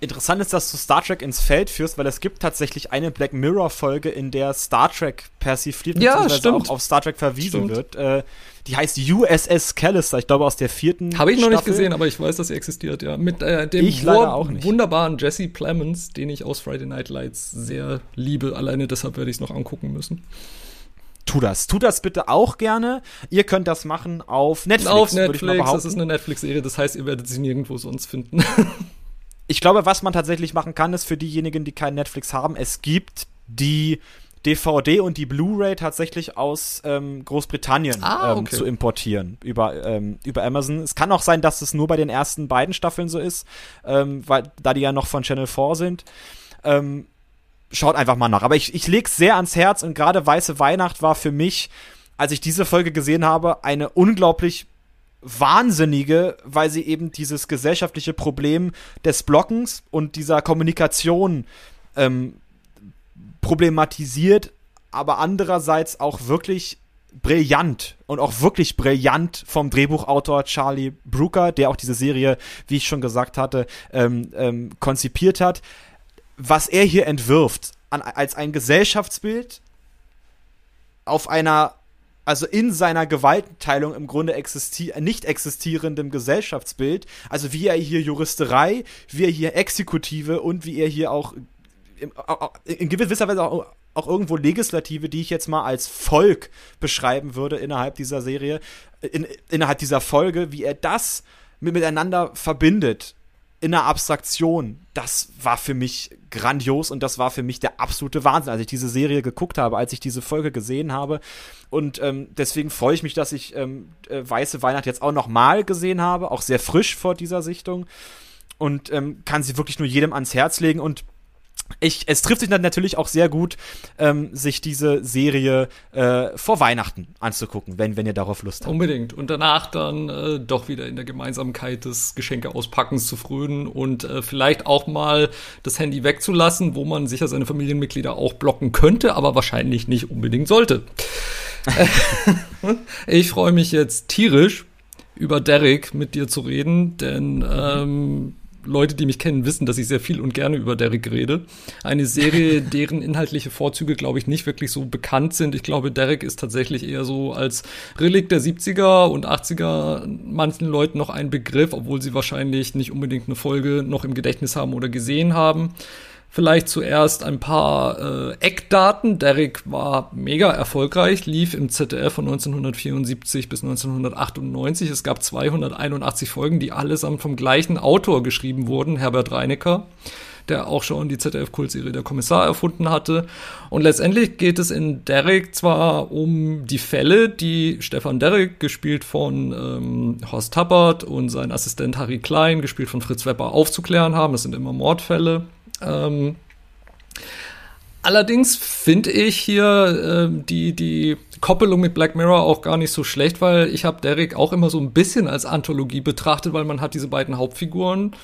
Interessant ist, dass du Star Trek ins Feld führst, weil es gibt tatsächlich eine Black Mirror-Folge, in der Star Trek persifliert ja, stimmt. auch auf Star Trek verwiesen stimmt. wird. Äh, die heißt USS Callister, ich glaube aus der vierten Habe ich noch Staffel. nicht gesehen, aber ich weiß, dass sie existiert, ja. Mit äh, dem wunderbaren Jesse Plemons, den ich aus Friday Night Lights sehr liebe. Alleine deshalb werde ich es noch angucken müssen tu das. Tu das bitte auch gerne. Ihr könnt das machen auf Netflix. Auf Netflix, das ist eine Netflix-Serie, das heißt, ihr werdet sie nirgendwo sonst finden. ich glaube, was man tatsächlich machen kann, ist für diejenigen, die kein Netflix haben, es gibt die DVD und die Blu-ray tatsächlich aus ähm, Großbritannien ah, ähm, okay. zu importieren über, ähm, über Amazon. Es kann auch sein, dass es nur bei den ersten beiden Staffeln so ist, ähm, weil da die ja noch von Channel 4 sind. Ähm, schaut einfach mal nach. Aber ich, ich lege es sehr ans Herz und gerade Weiße Weihnacht war für mich, als ich diese Folge gesehen habe, eine unglaublich Wahnsinnige, weil sie eben dieses gesellschaftliche Problem des Blockens und dieser Kommunikation ähm, problematisiert, aber andererseits auch wirklich brillant und auch wirklich brillant vom Drehbuchautor Charlie Brooker, der auch diese Serie, wie ich schon gesagt hatte, ähm, ähm, konzipiert hat. Was er hier entwirft an, als ein Gesellschaftsbild auf einer, also in seiner Gewaltenteilung im Grunde existi nicht existierendem Gesellschaftsbild, also wie er hier Juristerei, wie er hier Exekutive und wie er hier auch in gewisser Weise auch auch irgendwo Legislative, die ich jetzt mal als Volk beschreiben würde innerhalb dieser Serie, in, innerhalb dieser Folge, wie er das mit, miteinander verbindet in einer Abstraktion, das war für mich grandios und das war für mich der absolute Wahnsinn, als ich diese Serie geguckt habe, als ich diese Folge gesehen habe. Und ähm, deswegen freue ich mich, dass ich ähm, äh, Weiße Weihnacht jetzt auch noch mal gesehen habe, auch sehr frisch vor dieser Sichtung und ähm, kann sie wirklich nur jedem ans Herz legen und ich, es trifft sich dann natürlich auch sehr gut, ähm, sich diese Serie äh, vor Weihnachten anzugucken, wenn, wenn ihr darauf Lust habt. Unbedingt. Und danach dann äh, doch wieder in der Gemeinsamkeit des Geschenkeauspackens zu frönen und äh, vielleicht auch mal das Handy wegzulassen, wo man sicher seine Familienmitglieder auch blocken könnte, aber wahrscheinlich nicht unbedingt sollte. ich freue mich jetzt tierisch über Derek mit dir zu reden, denn ähm, Leute, die mich kennen, wissen, dass ich sehr viel und gerne über Derek rede. Eine Serie, deren inhaltliche Vorzüge, glaube ich, nicht wirklich so bekannt sind. Ich glaube, Derek ist tatsächlich eher so als Relikt der 70er und 80er manchen Leuten noch ein Begriff, obwohl sie wahrscheinlich nicht unbedingt eine Folge noch im Gedächtnis haben oder gesehen haben. Vielleicht zuerst ein paar äh, Eckdaten. Derek war mega erfolgreich, lief im ZDF von 1974 bis 1998. Es gab 281 Folgen, die allesamt vom gleichen Autor geschrieben wurden, Herbert Reinecker der auch schon die ZDF-Kultserie Der Kommissar erfunden hatte. Und letztendlich geht es in Derek zwar um die Fälle, die Stefan Derek, gespielt von ähm, Horst Tappert und sein Assistent Harry Klein, gespielt von Fritz Wepper, aufzuklären haben. Das sind immer Mordfälle. Ähm, allerdings finde ich hier äh, die, die Koppelung mit Black Mirror auch gar nicht so schlecht, weil ich habe Derek auch immer so ein bisschen als Anthologie betrachtet, weil man hat diese beiden Hauptfiguren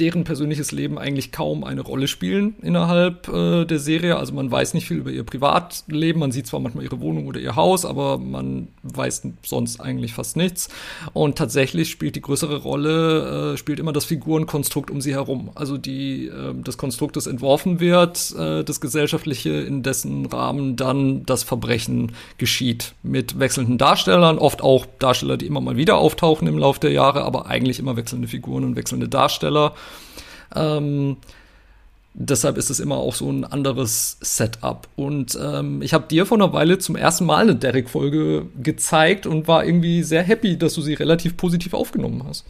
deren persönliches Leben eigentlich kaum eine Rolle spielen innerhalb äh, der Serie. Also man weiß nicht viel über ihr Privatleben. Man sieht zwar manchmal ihre Wohnung oder ihr Haus, aber man weiß sonst eigentlich fast nichts. Und tatsächlich spielt die größere Rolle, äh, spielt immer das Figurenkonstrukt um sie herum. Also die, äh, das Konstrukt, das entworfen wird, äh, das Gesellschaftliche, in dessen Rahmen dann das Verbrechen geschieht. Mit wechselnden Darstellern, oft auch Darsteller, die immer mal wieder auftauchen im Laufe der Jahre, aber eigentlich immer wechselnde Figuren und wechselnde Darsteller. Ähm, deshalb ist es immer auch so ein anderes Setup. Und ähm, ich habe dir vor einer Weile zum ersten Mal eine Derek-Folge gezeigt und war irgendwie sehr happy, dass du sie relativ positiv aufgenommen hast.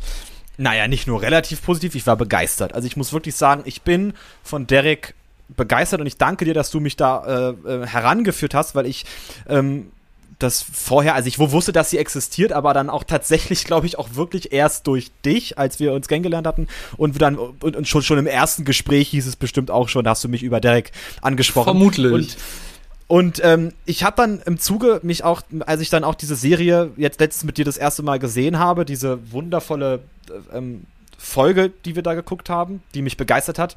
Naja, nicht nur relativ positiv, ich war begeistert. Also ich muss wirklich sagen, ich bin von Derek begeistert und ich danke dir, dass du mich da äh, äh herangeführt hast, weil ich ähm, das vorher, also ich wusste, dass sie existiert, aber dann auch tatsächlich, glaube ich, auch wirklich erst durch dich, als wir uns kennengelernt hatten und dann und, und schon schon im ersten Gespräch hieß es bestimmt auch schon, da hast du mich über Derek angesprochen. Vermutlich. Und, und ähm, ich habe dann im Zuge mich auch, als ich dann auch diese Serie jetzt letztens mit dir das erste Mal gesehen habe, diese wundervolle äh, ähm, Folge, die wir da geguckt haben, die mich begeistert hat,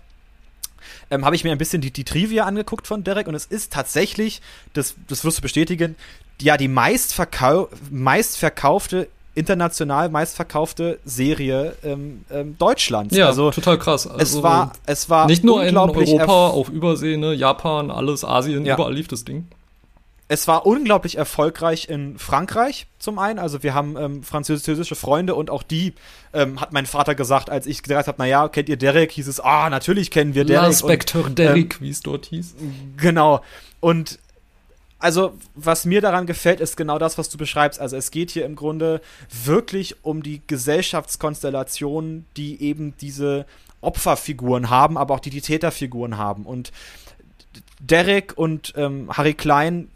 ähm, habe ich mir ein bisschen die, die Trivia angeguckt von Derek und es ist tatsächlich, das, das wirst du bestätigen, ja die meistverkau meistverkaufte international meistverkaufte Serie ähm, ähm, Deutschlands. Ja, also total krass. Also es war, es war nicht nur in Europa, auf Übersee, ne, Japan, alles, Asien, ja. überall lief das Ding. Es war unglaublich erfolgreich in Frankreich zum einen. Also wir haben ähm, französische Freunde und auch die ähm, hat mein Vater gesagt, als ich gesagt habe, naja, kennt ihr Derek? Hieß es, ah, natürlich kennen wir Derek. Inspektor Derek, ähm, wie es dort hieß. Genau. Und also, was mir daran gefällt, ist genau das, was du beschreibst. Also, es geht hier im Grunde wirklich um die Gesellschaftskonstellationen, die eben diese Opferfiguren haben, aber auch die, die Täterfiguren haben. Und Derek und ähm, Harry Klein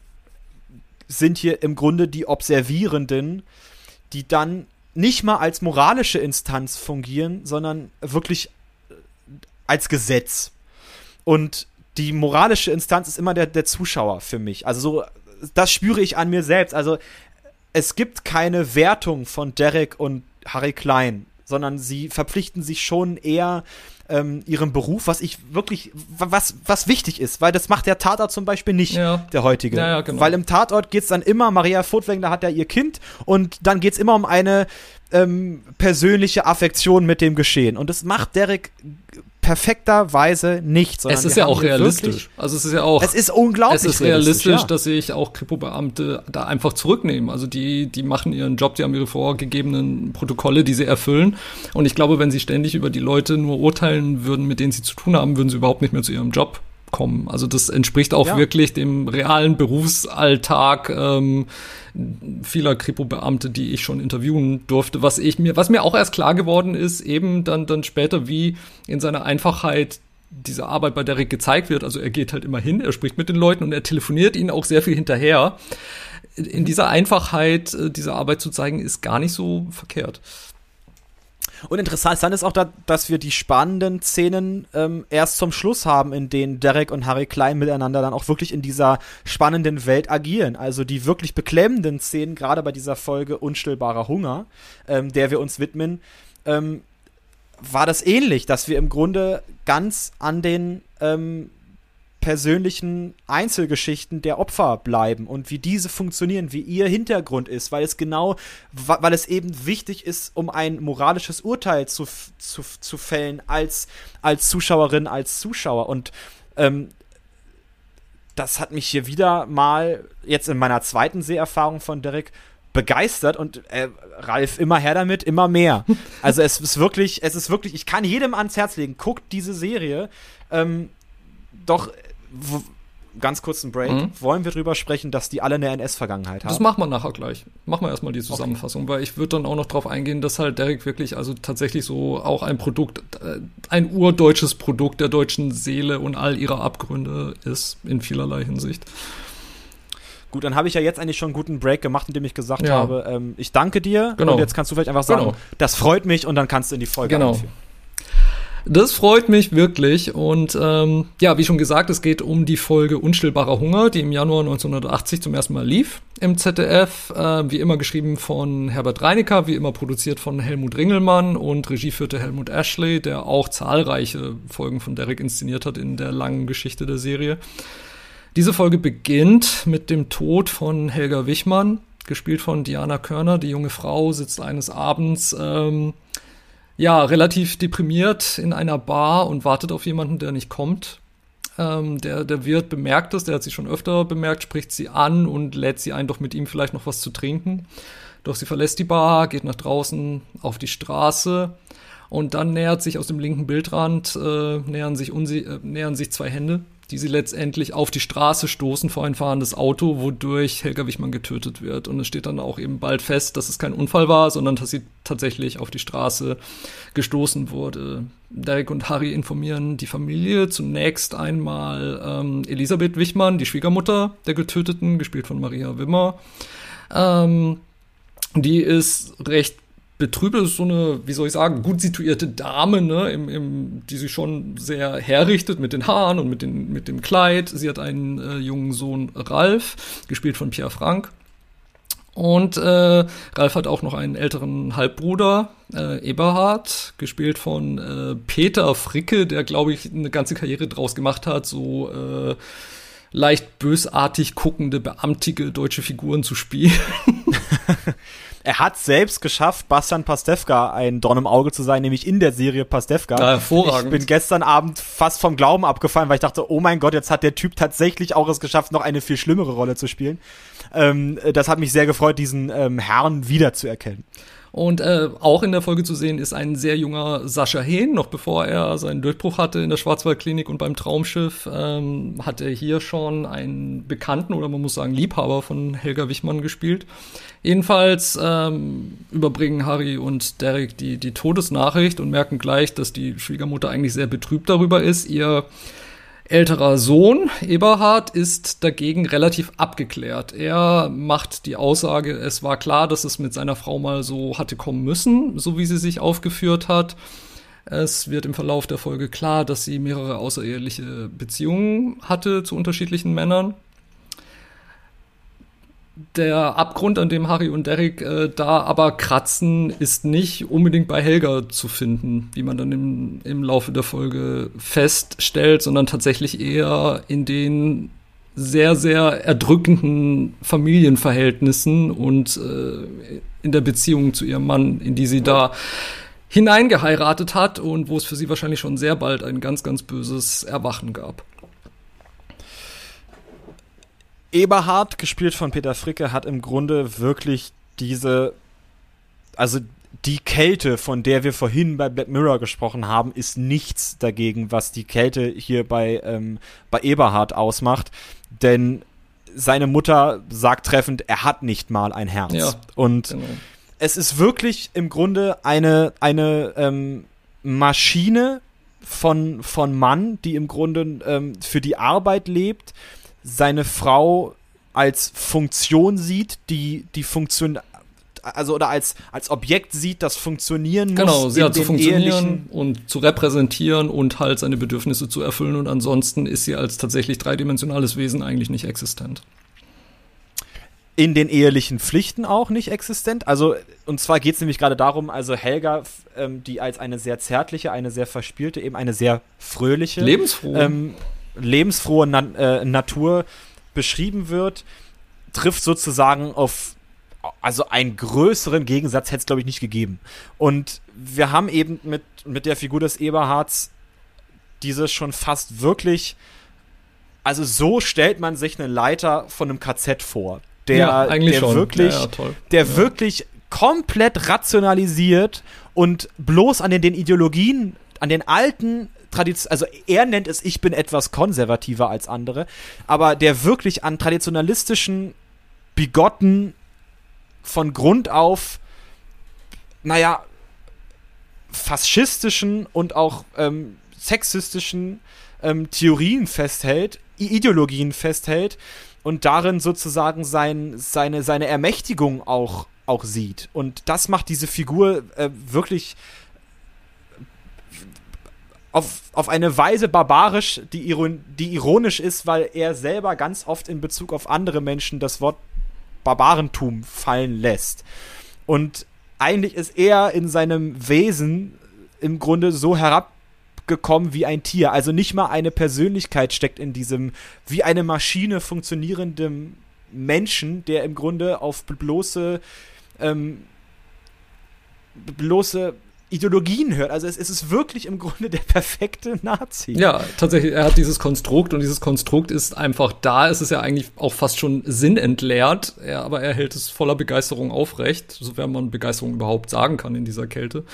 sind hier im Grunde die Observierenden, die dann nicht mal als moralische Instanz fungieren, sondern wirklich als Gesetz. Und die moralische Instanz ist immer der, der Zuschauer für mich. Also so, das spüre ich an mir selbst. Also es gibt keine Wertung von Derek und Harry Klein, sondern sie verpflichten sich schon eher ähm, ihrem Beruf, was ich wirklich, was, was wichtig ist, weil das macht der Tatort zum Beispiel nicht, ja. der heutige. Ja, ja, genau. Weil im Tatort geht es dann immer, Maria Furtwängler hat ja ihr Kind und dann geht es immer um eine ähm, persönliche Affektion mit dem Geschehen. Und das macht Derek perfekterweise nicht. Es ist ja auch realistisch. Also es ist ja auch. Es ist unglaublich. Es ist realistisch, realistisch ja. dass sich auch Kripo-Beamte da einfach zurücknehmen. Also die, die machen ihren Job, die haben ihre vorgegebenen Protokolle, die sie erfüllen. Und ich glaube, wenn sie ständig über die Leute nur urteilen würden, mit denen sie zu tun haben, würden sie überhaupt nicht mehr zu ihrem Job kommen. Also das entspricht auch ja. wirklich dem realen Berufsalltag ähm, vieler Kripo-Beamte, die ich schon interviewen durfte. Was ich mir, was mir auch erst klar geworden ist, eben dann dann später, wie in seiner Einfachheit diese Arbeit bei Derek gezeigt wird. Also er geht halt immer hin, er spricht mit den Leuten und er telefoniert ihnen auch sehr viel hinterher. In dieser Einfachheit, äh, diese Arbeit zu zeigen, ist gar nicht so verkehrt. Und interessant ist auch, da, dass wir die spannenden Szenen ähm, erst zum Schluss haben, in denen Derek und Harry Klein miteinander dann auch wirklich in dieser spannenden Welt agieren. Also die wirklich beklemmenden Szenen, gerade bei dieser Folge Unstillbarer Hunger, ähm, der wir uns widmen, ähm, war das ähnlich, dass wir im Grunde ganz an den ähm, persönlichen Einzelgeschichten der Opfer bleiben und wie diese funktionieren, wie ihr Hintergrund ist, weil es genau, weil es eben wichtig ist, um ein moralisches Urteil zu, zu, zu fällen als, als Zuschauerin, als Zuschauer. Und ähm, das hat mich hier wieder mal jetzt in meiner zweiten Seherfahrung von Derek begeistert und äh, Ralf immer her damit, immer mehr. Also es ist wirklich, es ist wirklich, ich kann jedem ans Herz legen, guckt diese Serie. Ähm, doch ganz kurzen Break, mhm. wollen wir drüber sprechen, dass die alle eine NS-Vergangenheit haben? Das machen wir nachher gleich. Machen wir erstmal die Zusammenfassung, okay. weil ich würde dann auch noch darauf eingehen, dass halt Derek wirklich also tatsächlich so auch ein Produkt, äh, ein urdeutsches Produkt der deutschen Seele und all ihrer Abgründe ist, in vielerlei Hinsicht. Gut, dann habe ich ja jetzt eigentlich schon einen guten Break gemacht, indem ich gesagt ja. habe, ähm, ich danke dir genau. und jetzt kannst du vielleicht einfach sagen, genau. das freut mich und dann kannst du in die Folge genau. einführen. Das freut mich wirklich. Und ähm, ja, wie schon gesagt, es geht um die Folge Unstillbarer Hunger, die im Januar 1980 zum ersten Mal lief im ZDF. Äh, wie immer geschrieben von Herbert Reinecker, wie immer produziert von Helmut Ringelmann und Regie führte Helmut Ashley, der auch zahlreiche Folgen von Derek inszeniert hat in der langen Geschichte der Serie. Diese Folge beginnt mit dem Tod von Helga Wichmann, gespielt von Diana Körner. Die junge Frau sitzt eines Abends ähm, ja, relativ deprimiert in einer Bar und wartet auf jemanden, der nicht kommt. Ähm, der, der Wirt bemerkt es, der hat sie schon öfter bemerkt, spricht sie an und lädt sie ein, doch mit ihm vielleicht noch was zu trinken. Doch sie verlässt die Bar, geht nach draußen auf die Straße und dann nähert sich aus dem linken Bildrand, äh, nähern, sich äh, nähern sich zwei Hände die sie letztendlich auf die Straße stoßen vor ein fahrendes Auto, wodurch Helga Wichmann getötet wird. Und es steht dann auch eben bald fest, dass es kein Unfall war, sondern dass sie tatsächlich auf die Straße gestoßen wurde. Derek und Harry informieren die Familie zunächst einmal ähm, Elisabeth Wichmann, die Schwiegermutter der Getöteten, gespielt von Maria Wimmer. Ähm, die ist recht Betrübe ist so eine, wie soll ich sagen, gut situierte Dame, ne, im, im, die sich schon sehr herrichtet mit den Haaren und mit, den, mit dem Kleid. Sie hat einen äh, jungen Sohn Ralf, gespielt von Pierre Frank. Und äh, Ralf hat auch noch einen älteren Halbbruder, äh, Eberhard, gespielt von äh, Peter Fricke, der, glaube ich, eine ganze Karriere draus gemacht hat, so äh, leicht bösartig guckende, beamtige deutsche Figuren zu spielen. er hat selbst geschafft, Bastian Pastewka ein Dorn im Auge zu sein, nämlich in der Serie Pastewka. Ja, hervorragend. Ich bin gestern Abend fast vom Glauben abgefallen, weil ich dachte, oh mein Gott, jetzt hat der Typ tatsächlich auch es geschafft, noch eine viel schlimmere Rolle zu spielen. Ähm, das hat mich sehr gefreut, diesen ähm, Herrn wiederzuerkennen. Und äh, auch in der Folge zu sehen ist ein sehr junger Sascha Hehn, noch bevor er seinen Durchbruch hatte in der Schwarzwaldklinik und beim Traumschiff, ähm, hat er hier schon einen Bekannten oder man muss sagen Liebhaber von Helga Wichmann gespielt. Jedenfalls ähm, überbringen Harry und Derek die, die Todesnachricht und merken gleich, dass die Schwiegermutter eigentlich sehr betrübt darüber ist. Ihr älterer Sohn, Eberhard, ist dagegen relativ abgeklärt. Er macht die Aussage, es war klar, dass es mit seiner Frau mal so hatte kommen müssen, so wie sie sich aufgeführt hat. Es wird im Verlauf der Folge klar, dass sie mehrere außereheliche Beziehungen hatte zu unterschiedlichen Männern. Der Abgrund, an dem Harry und Derek äh, da aber kratzen, ist nicht unbedingt bei Helga zu finden, wie man dann im, im Laufe der Folge feststellt, sondern tatsächlich eher in den sehr, sehr erdrückenden Familienverhältnissen und äh, in der Beziehung zu ihrem Mann, in die sie da hineingeheiratet hat und wo es für sie wahrscheinlich schon sehr bald ein ganz, ganz böses Erwachen gab. Eberhard, gespielt von Peter Fricke, hat im Grunde wirklich diese, also die Kälte, von der wir vorhin bei Black Mirror gesprochen haben, ist nichts dagegen, was die Kälte hier bei, ähm, bei Eberhard ausmacht. Denn seine Mutter sagt treffend, er hat nicht mal ein Herz. Ja, Und genau. es ist wirklich im Grunde eine, eine ähm, Maschine von, von Mann, die im Grunde ähm, für die Arbeit lebt, seine Frau als Funktion sieht, die die Funktion also oder als als Objekt sieht, das funktionieren muss. Genau, sie hat zu funktionieren und zu repräsentieren und halt seine Bedürfnisse zu erfüllen und ansonsten ist sie als tatsächlich dreidimensionales Wesen eigentlich nicht existent. In den ehelichen Pflichten auch nicht existent. Also, und zwar geht es nämlich gerade darum, also Helga, ähm, die als eine sehr zärtliche, eine sehr verspielte, eben eine sehr fröhliche, lebensfrohe, ähm, lebensfrohe Na äh, Natur beschrieben wird, trifft sozusagen auf also einen größeren Gegensatz hätte es, glaube ich, nicht gegeben. Und wir haben eben mit, mit der Figur des Eberhards diese schon fast wirklich, also so stellt man sich eine Leiter von einem KZ vor, der, ja, der schon. wirklich, ja, ja, der wirklich komplett rationalisiert und bloß an den, den Ideologien, an den alten Tradition, also er nennt es, ich bin etwas konservativer als andere, aber der wirklich an traditionalistischen, bigotten, von Grund auf, naja, faschistischen und auch ähm, sexistischen ähm, Theorien festhält, Ideologien festhält und darin sozusagen sein, seine, seine Ermächtigung auch, auch sieht. Und das macht diese Figur äh, wirklich auf, auf eine Weise barbarisch, die, iron, die ironisch ist, weil er selber ganz oft in Bezug auf andere Menschen das Wort Barbarentum fallen lässt. Und eigentlich ist er in seinem Wesen im Grunde so herabgekommen wie ein Tier. Also nicht mal eine Persönlichkeit steckt in diesem wie eine Maschine funktionierenden Menschen, der im Grunde auf bloße ähm, bloße Ideologien hört. Also es, es, ist wirklich im Grunde der perfekte Nazi. Ja, tatsächlich, er hat dieses Konstrukt und dieses Konstrukt ist einfach da. Es ist ja eigentlich auch fast schon sinnentleert, er, aber er hält es voller Begeisterung aufrecht, sofern man Begeisterung überhaupt sagen kann in dieser Kälte.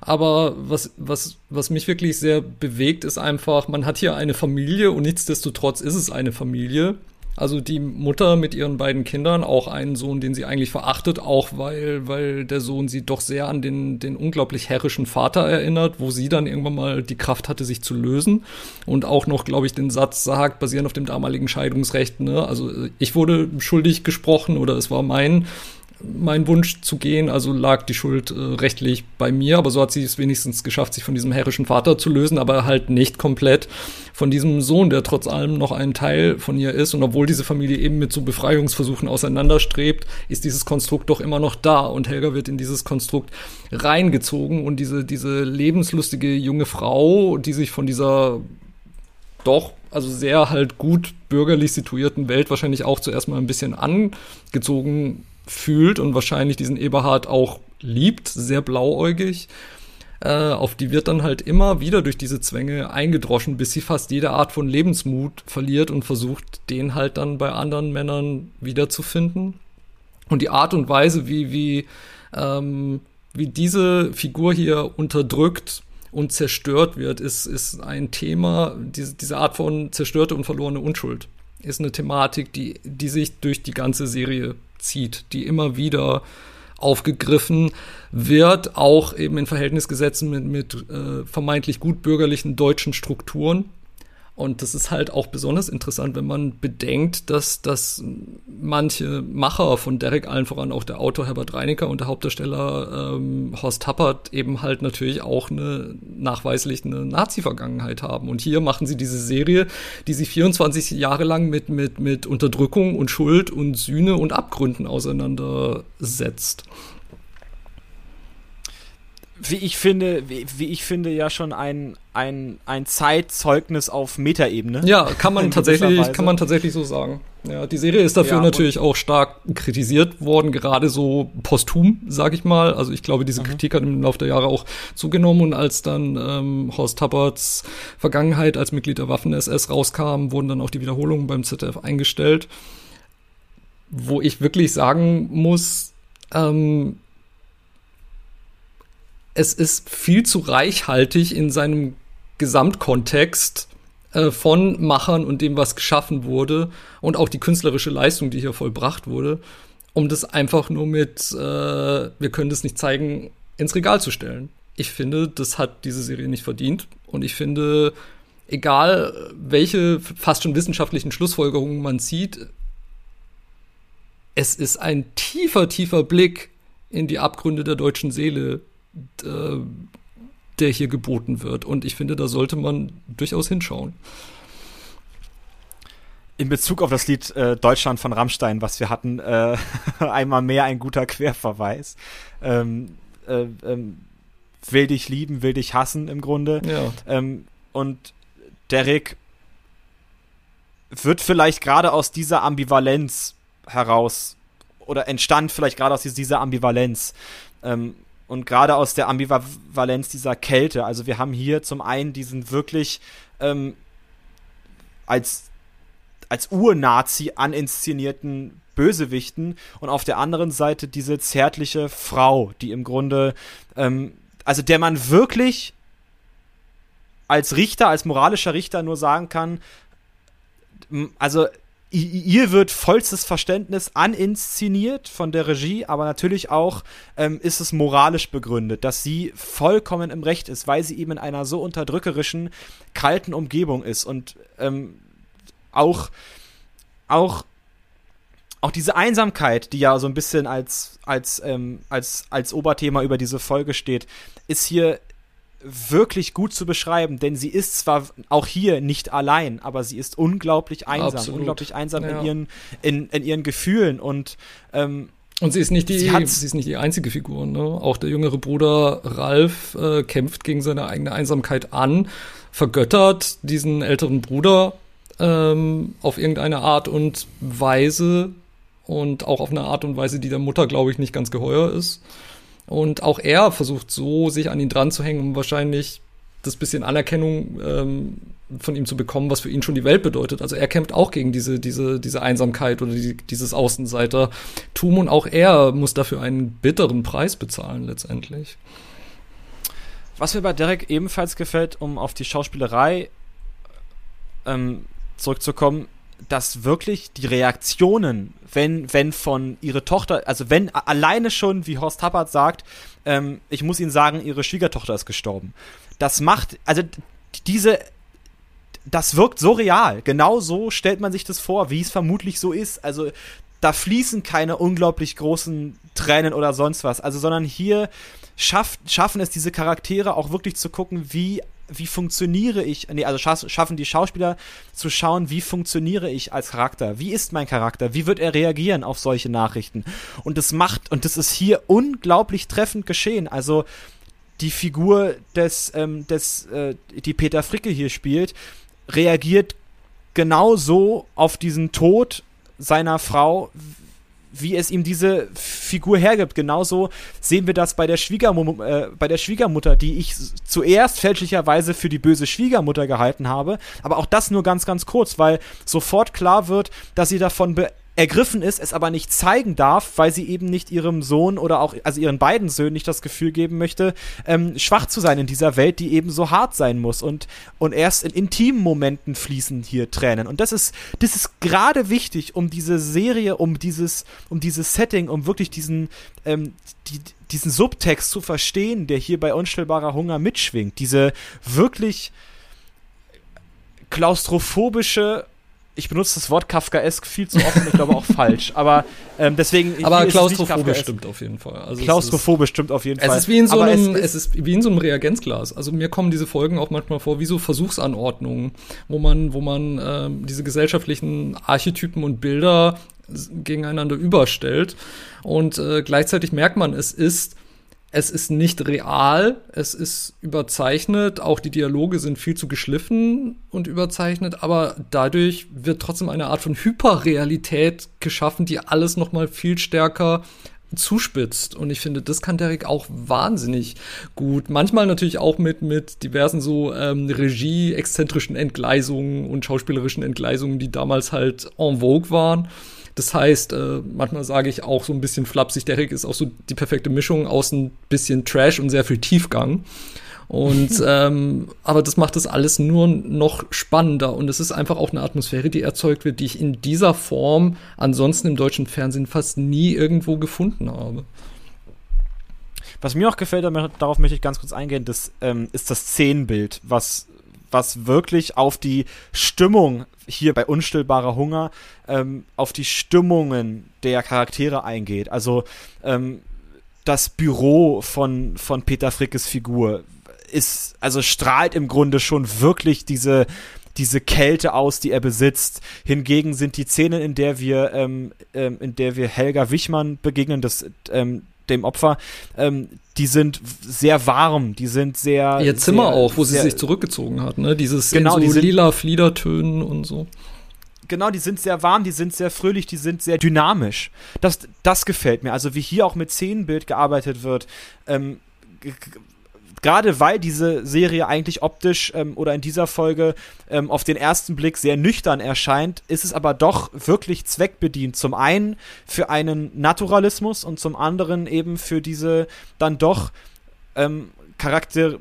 Aber was, was, was mich wirklich sehr bewegt, ist einfach, man hat hier eine Familie und nichtsdestotrotz ist es eine Familie also die Mutter mit ihren beiden Kindern, auch einen Sohn, den sie eigentlich verachtet, auch weil, weil der Sohn sie doch sehr an den, den unglaublich herrischen Vater erinnert, wo sie dann irgendwann mal die Kraft hatte, sich zu lösen. Und auch noch, glaube ich, den Satz sagt, basierend auf dem damaligen Scheidungsrecht, ne, also ich wurde schuldig gesprochen oder es war mein mein Wunsch zu gehen, also lag die Schuld äh, rechtlich bei mir, aber so hat sie es wenigstens geschafft, sich von diesem herrischen Vater zu lösen, aber halt nicht komplett von diesem Sohn, der trotz allem noch ein Teil von ihr ist. Und obwohl diese Familie eben mit so Befreiungsversuchen auseinanderstrebt, ist dieses Konstrukt doch immer noch da und Helga wird in dieses Konstrukt reingezogen und diese, diese lebenslustige junge Frau, die sich von dieser doch also sehr halt gut bürgerlich situierten Welt wahrscheinlich auch zuerst mal ein bisschen angezogen fühlt und wahrscheinlich diesen Eberhard auch liebt, sehr blauäugig. Äh, auf die wird dann halt immer wieder durch diese Zwänge eingedroschen, bis sie fast jede Art von Lebensmut verliert und versucht, den halt dann bei anderen Männern wiederzufinden. Und die Art und Weise, wie, wie, ähm, wie diese Figur hier unterdrückt und zerstört wird, ist, ist ein Thema, diese, diese Art von zerstörte und verlorene Unschuld ist eine Thematik, die, die sich durch die ganze Serie zieht, die immer wieder aufgegriffen wird, auch eben in Verhältnis gesetzt mit, mit äh, vermeintlich gut bürgerlichen deutschen Strukturen. Und das ist halt auch besonders interessant, wenn man bedenkt, dass, dass manche Macher von Derek, allen voran auch der Autor Herbert Reinecker und der Hauptdarsteller ähm, Horst Tappert eben halt natürlich auch eine nachweislich eine Nazi-Vergangenheit haben. Und hier machen sie diese Serie, die sich 24 Jahre lang mit, mit, mit Unterdrückung und Schuld und Sühne und Abgründen auseinandersetzt wie ich finde, wie, wie, ich finde, ja schon ein, ein, ein Zeitzeugnis auf Metaebene. Ja, kann man tatsächlich, kann man tatsächlich so sagen. Ja, die Serie ist dafür ja, natürlich auch stark kritisiert worden, gerade so posthum, sag ich mal. Also ich glaube, diese mhm. Kritik hat im Laufe der Jahre auch zugenommen und als dann ähm, Horst Tapperts Vergangenheit als Mitglied der Waffen-SS rauskam, wurden dann auch die Wiederholungen beim ZDF eingestellt. Wo ich wirklich sagen muss, ähm, es ist viel zu reichhaltig in seinem Gesamtkontext äh, von Machern und dem, was geschaffen wurde und auch die künstlerische Leistung, die hier vollbracht wurde, um das einfach nur mit, äh, wir können das nicht zeigen, ins Regal zu stellen. Ich finde, das hat diese Serie nicht verdient und ich finde, egal welche fast schon wissenschaftlichen Schlussfolgerungen man zieht, es ist ein tiefer, tiefer Blick in die Abgründe der deutschen Seele äh, der hier geboten wird. Und ich finde, da sollte man durchaus hinschauen. In Bezug auf das Lied äh, Deutschland von Rammstein, was wir hatten, äh, einmal mehr ein guter Querverweis. Ähm, äh, ähm, will dich lieben, will dich hassen im Grunde. Ja. Ähm, und Derek wird vielleicht gerade aus dieser Ambivalenz heraus oder entstand vielleicht gerade aus dieser Ambivalenz. Ähm, und gerade aus der Ambivalenz dieser Kälte. Also wir haben hier zum einen diesen wirklich ähm, als, als Urnazi aninszenierten Bösewichten und auf der anderen Seite diese zärtliche Frau, die im Grunde, ähm, also der man wirklich als Richter, als moralischer Richter nur sagen kann, also ihr wird vollstes Verständnis aninszeniert von der Regie, aber natürlich auch ähm, ist es moralisch begründet, dass sie vollkommen im Recht ist, weil sie eben in einer so unterdrückerischen, kalten Umgebung ist. Und ähm, auch, auch, auch diese Einsamkeit, die ja so ein bisschen als, als, ähm, als, als Oberthema über diese Folge steht, ist hier wirklich gut zu beschreiben, denn sie ist zwar auch hier nicht allein, aber sie ist unglaublich einsam, Absolut. unglaublich einsam ja. in, ihren, in, in ihren Gefühlen und ähm, und sie ist nicht die, sie, sie, ist nicht die einzige Figur. Ne? Auch der jüngere Bruder Ralf äh, kämpft gegen seine eigene Einsamkeit an, vergöttert diesen älteren Bruder ähm, auf irgendeine Art und Weise und auch auf eine Art und Weise, die der Mutter, glaube ich, nicht ganz geheuer ist. Und auch er versucht so, sich an ihn dran zu hängen, um wahrscheinlich das bisschen Anerkennung ähm, von ihm zu bekommen, was für ihn schon die Welt bedeutet. Also er kämpft auch gegen diese, diese, diese Einsamkeit oder die, dieses Außenseitertum und auch er muss dafür einen bitteren Preis bezahlen letztendlich. Was mir bei Derek ebenfalls gefällt, um auf die Schauspielerei ähm, zurückzukommen, dass wirklich die Reaktionen, wenn, wenn von ihre Tochter, also wenn alleine schon, wie Horst Tappert sagt, ähm, ich muss Ihnen sagen, Ihre Schwiegertochter ist gestorben. Das macht, also diese, das wirkt so real. Genau so stellt man sich das vor, wie es vermutlich so ist. Also da fließen keine unglaublich großen Tränen oder sonst was. Also, sondern hier schafft, schaffen es diese Charaktere auch wirklich zu gucken, wie wie funktioniere ich, nee, also schaffen die Schauspieler zu schauen, wie funktioniere ich als Charakter, wie ist mein Charakter, wie wird er reagieren auf solche Nachrichten. Und das macht, und das ist hier unglaublich treffend geschehen. Also die Figur des, ähm, des, äh, die Peter Fricke hier spielt, reagiert genauso auf diesen Tod seiner Frau, wie es ihm diese Figur hergibt. Genauso sehen wir das bei der, Schwiegermu äh, bei der Schwiegermutter, die ich zuerst fälschlicherweise für die böse Schwiegermutter gehalten habe. Aber auch das nur ganz, ganz kurz, weil sofort klar wird, dass sie davon ergriffen ist, es aber nicht zeigen darf, weil sie eben nicht ihrem Sohn oder auch, also ihren beiden Söhnen nicht das Gefühl geben möchte, ähm, schwach zu sein in dieser Welt, die eben so hart sein muss und, und erst in intimen Momenten fließen hier Tränen. Und das ist, das ist gerade wichtig, um diese Serie, um dieses, um dieses Setting, um wirklich diesen, ähm, die, diesen Subtext zu verstehen, der hier bei unstillbarer Hunger mitschwingt. Diese wirklich klaustrophobische ich benutze das Wort Kafkaesk viel zu oft und ich glaube auch falsch. Aber ähm, deswegen. Aber klaustrophobisch stimmt auf jeden Fall. Also klaustrophobisch stimmt auf jeden Fall. Es ist wie in so einem, es es ist wie in so einem Reagenzglas. Also mir kommen diese Folgen auch manchmal vor wie so Versuchsanordnungen, wo man, wo man ähm, diese gesellschaftlichen Archetypen und Bilder gegeneinander überstellt. Und äh, gleichzeitig merkt man, es ist es ist nicht real, es ist überzeichnet, auch die Dialoge sind viel zu geschliffen und überzeichnet, aber dadurch wird trotzdem eine Art von Hyperrealität geschaffen, die alles noch mal viel stärker zuspitzt. Und ich finde, das kann Derek auch wahnsinnig gut. Manchmal natürlich auch mit, mit diversen so ähm, Regie-exzentrischen Entgleisungen und schauspielerischen Entgleisungen, die damals halt en vogue waren. Das heißt, äh, manchmal sage ich auch so ein bisschen flapsig, Derek ist auch so die perfekte Mischung aus ein bisschen Trash und sehr viel Tiefgang. Und ähm, aber das macht das alles nur noch spannender und es ist einfach auch eine Atmosphäre, die erzeugt wird, die ich in dieser Form ansonsten im deutschen Fernsehen fast nie irgendwo gefunden habe. Was mir auch gefällt, darauf möchte ich ganz kurz eingehen, das ähm, ist das Szenenbild, was was wirklich auf die Stimmung hier bei Unstillbarer Hunger ähm, auf die Stimmungen der Charaktere eingeht. Also ähm, das Büro von, von Peter Frickes Figur ist, also strahlt im Grunde schon wirklich diese, diese Kälte aus, die er besitzt. Hingegen sind die Szenen, in der wir, ähm, ähm, in der wir Helga Wichmann begegnen, das, ähm, dem Opfer, ähm, die sind sehr warm, die sind sehr. Ihr Zimmer sehr, auch, wo sie sich zurückgezogen hat, ne? Dieses genau, so die sind, lila Fliedertönen und so. Genau, die sind sehr warm, die sind sehr fröhlich, die sind sehr dynamisch. Das, das gefällt mir. Also wie hier auch mit Szenenbild gearbeitet wird. Ähm, gerade weil diese Serie eigentlich optisch ähm, oder in dieser Folge ähm, auf den ersten Blick sehr nüchtern erscheint, ist es aber doch wirklich zweckbedient. Zum einen für einen Naturalismus und zum anderen eben für diese dann doch ähm, Charakter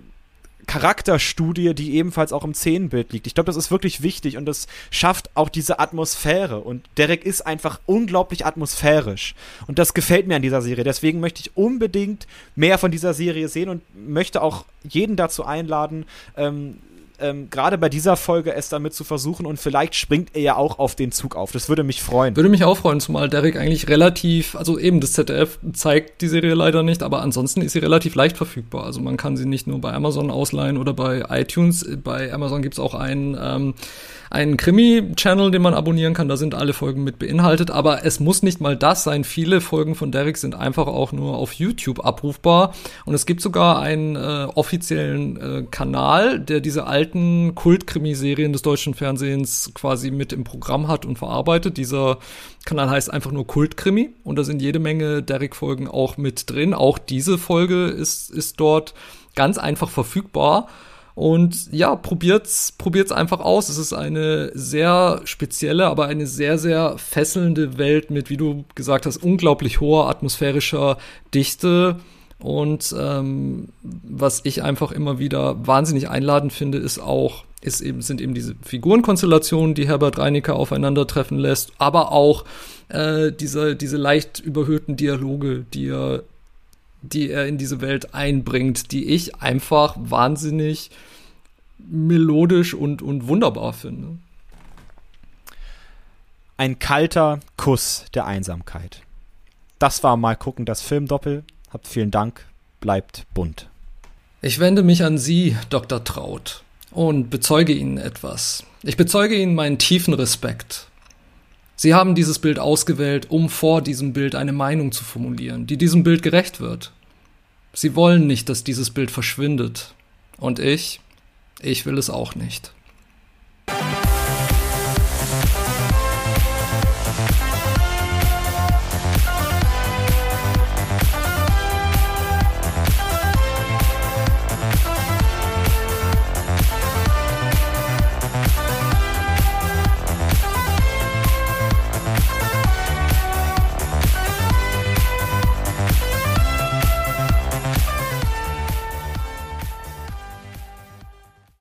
Charakterstudie, die ebenfalls auch im Szenenbild liegt. Ich glaube, das ist wirklich wichtig und das schafft auch diese Atmosphäre. Und Derek ist einfach unglaublich atmosphärisch. Und das gefällt mir an dieser Serie. Deswegen möchte ich unbedingt mehr von dieser Serie sehen und möchte auch jeden dazu einladen, ähm, ähm, gerade bei dieser Folge es damit zu versuchen und vielleicht springt er ja auch auf den Zug auf. Das würde mich freuen. Würde mich auch freuen, zumal Derek eigentlich relativ, also eben das ZDF zeigt die Serie leider nicht, aber ansonsten ist sie relativ leicht verfügbar. Also man kann sie nicht nur bei Amazon ausleihen oder bei iTunes. Bei Amazon gibt es auch einen ähm, einen Krimi-Channel, den man abonnieren kann. Da sind alle Folgen mit beinhaltet. Aber es muss nicht mal das sein. Viele Folgen von Derek sind einfach auch nur auf YouTube abrufbar. Und es gibt sogar einen äh, offiziellen äh, Kanal, der diese alten Kult-Krimiserien des deutschen Fernsehens quasi mit im Programm hat und verarbeitet. Dieser Kanal heißt einfach nur Kultkrimi und da sind jede Menge Derek-Folgen auch mit drin. Auch diese Folge ist, ist dort ganz einfach verfügbar. Und ja, probiert's, probiert's einfach aus. Es ist eine sehr spezielle, aber eine sehr, sehr fesselnde Welt mit, wie du gesagt hast, unglaublich hoher atmosphärischer Dichte. Und ähm, was ich einfach immer wieder wahnsinnig einladend finde, ist auch, ist eben, sind eben diese Figurenkonstellationen, die Herbert Reinecker aufeinandertreffen lässt, aber auch äh, diese, diese leicht überhöhten Dialoge, die er die er in diese Welt einbringt, die ich einfach wahnsinnig melodisch und, und wunderbar finde. Ein kalter Kuss der Einsamkeit. Das war mal gucken, das Filmdoppel. Habt vielen Dank, bleibt bunt. Ich wende mich an Sie, Dr. Traut, und bezeuge Ihnen etwas. Ich bezeuge Ihnen meinen tiefen Respekt. Sie haben dieses Bild ausgewählt, um vor diesem Bild eine Meinung zu formulieren, die diesem Bild gerecht wird. Sie wollen nicht, dass dieses Bild verschwindet. Und ich, ich will es auch nicht.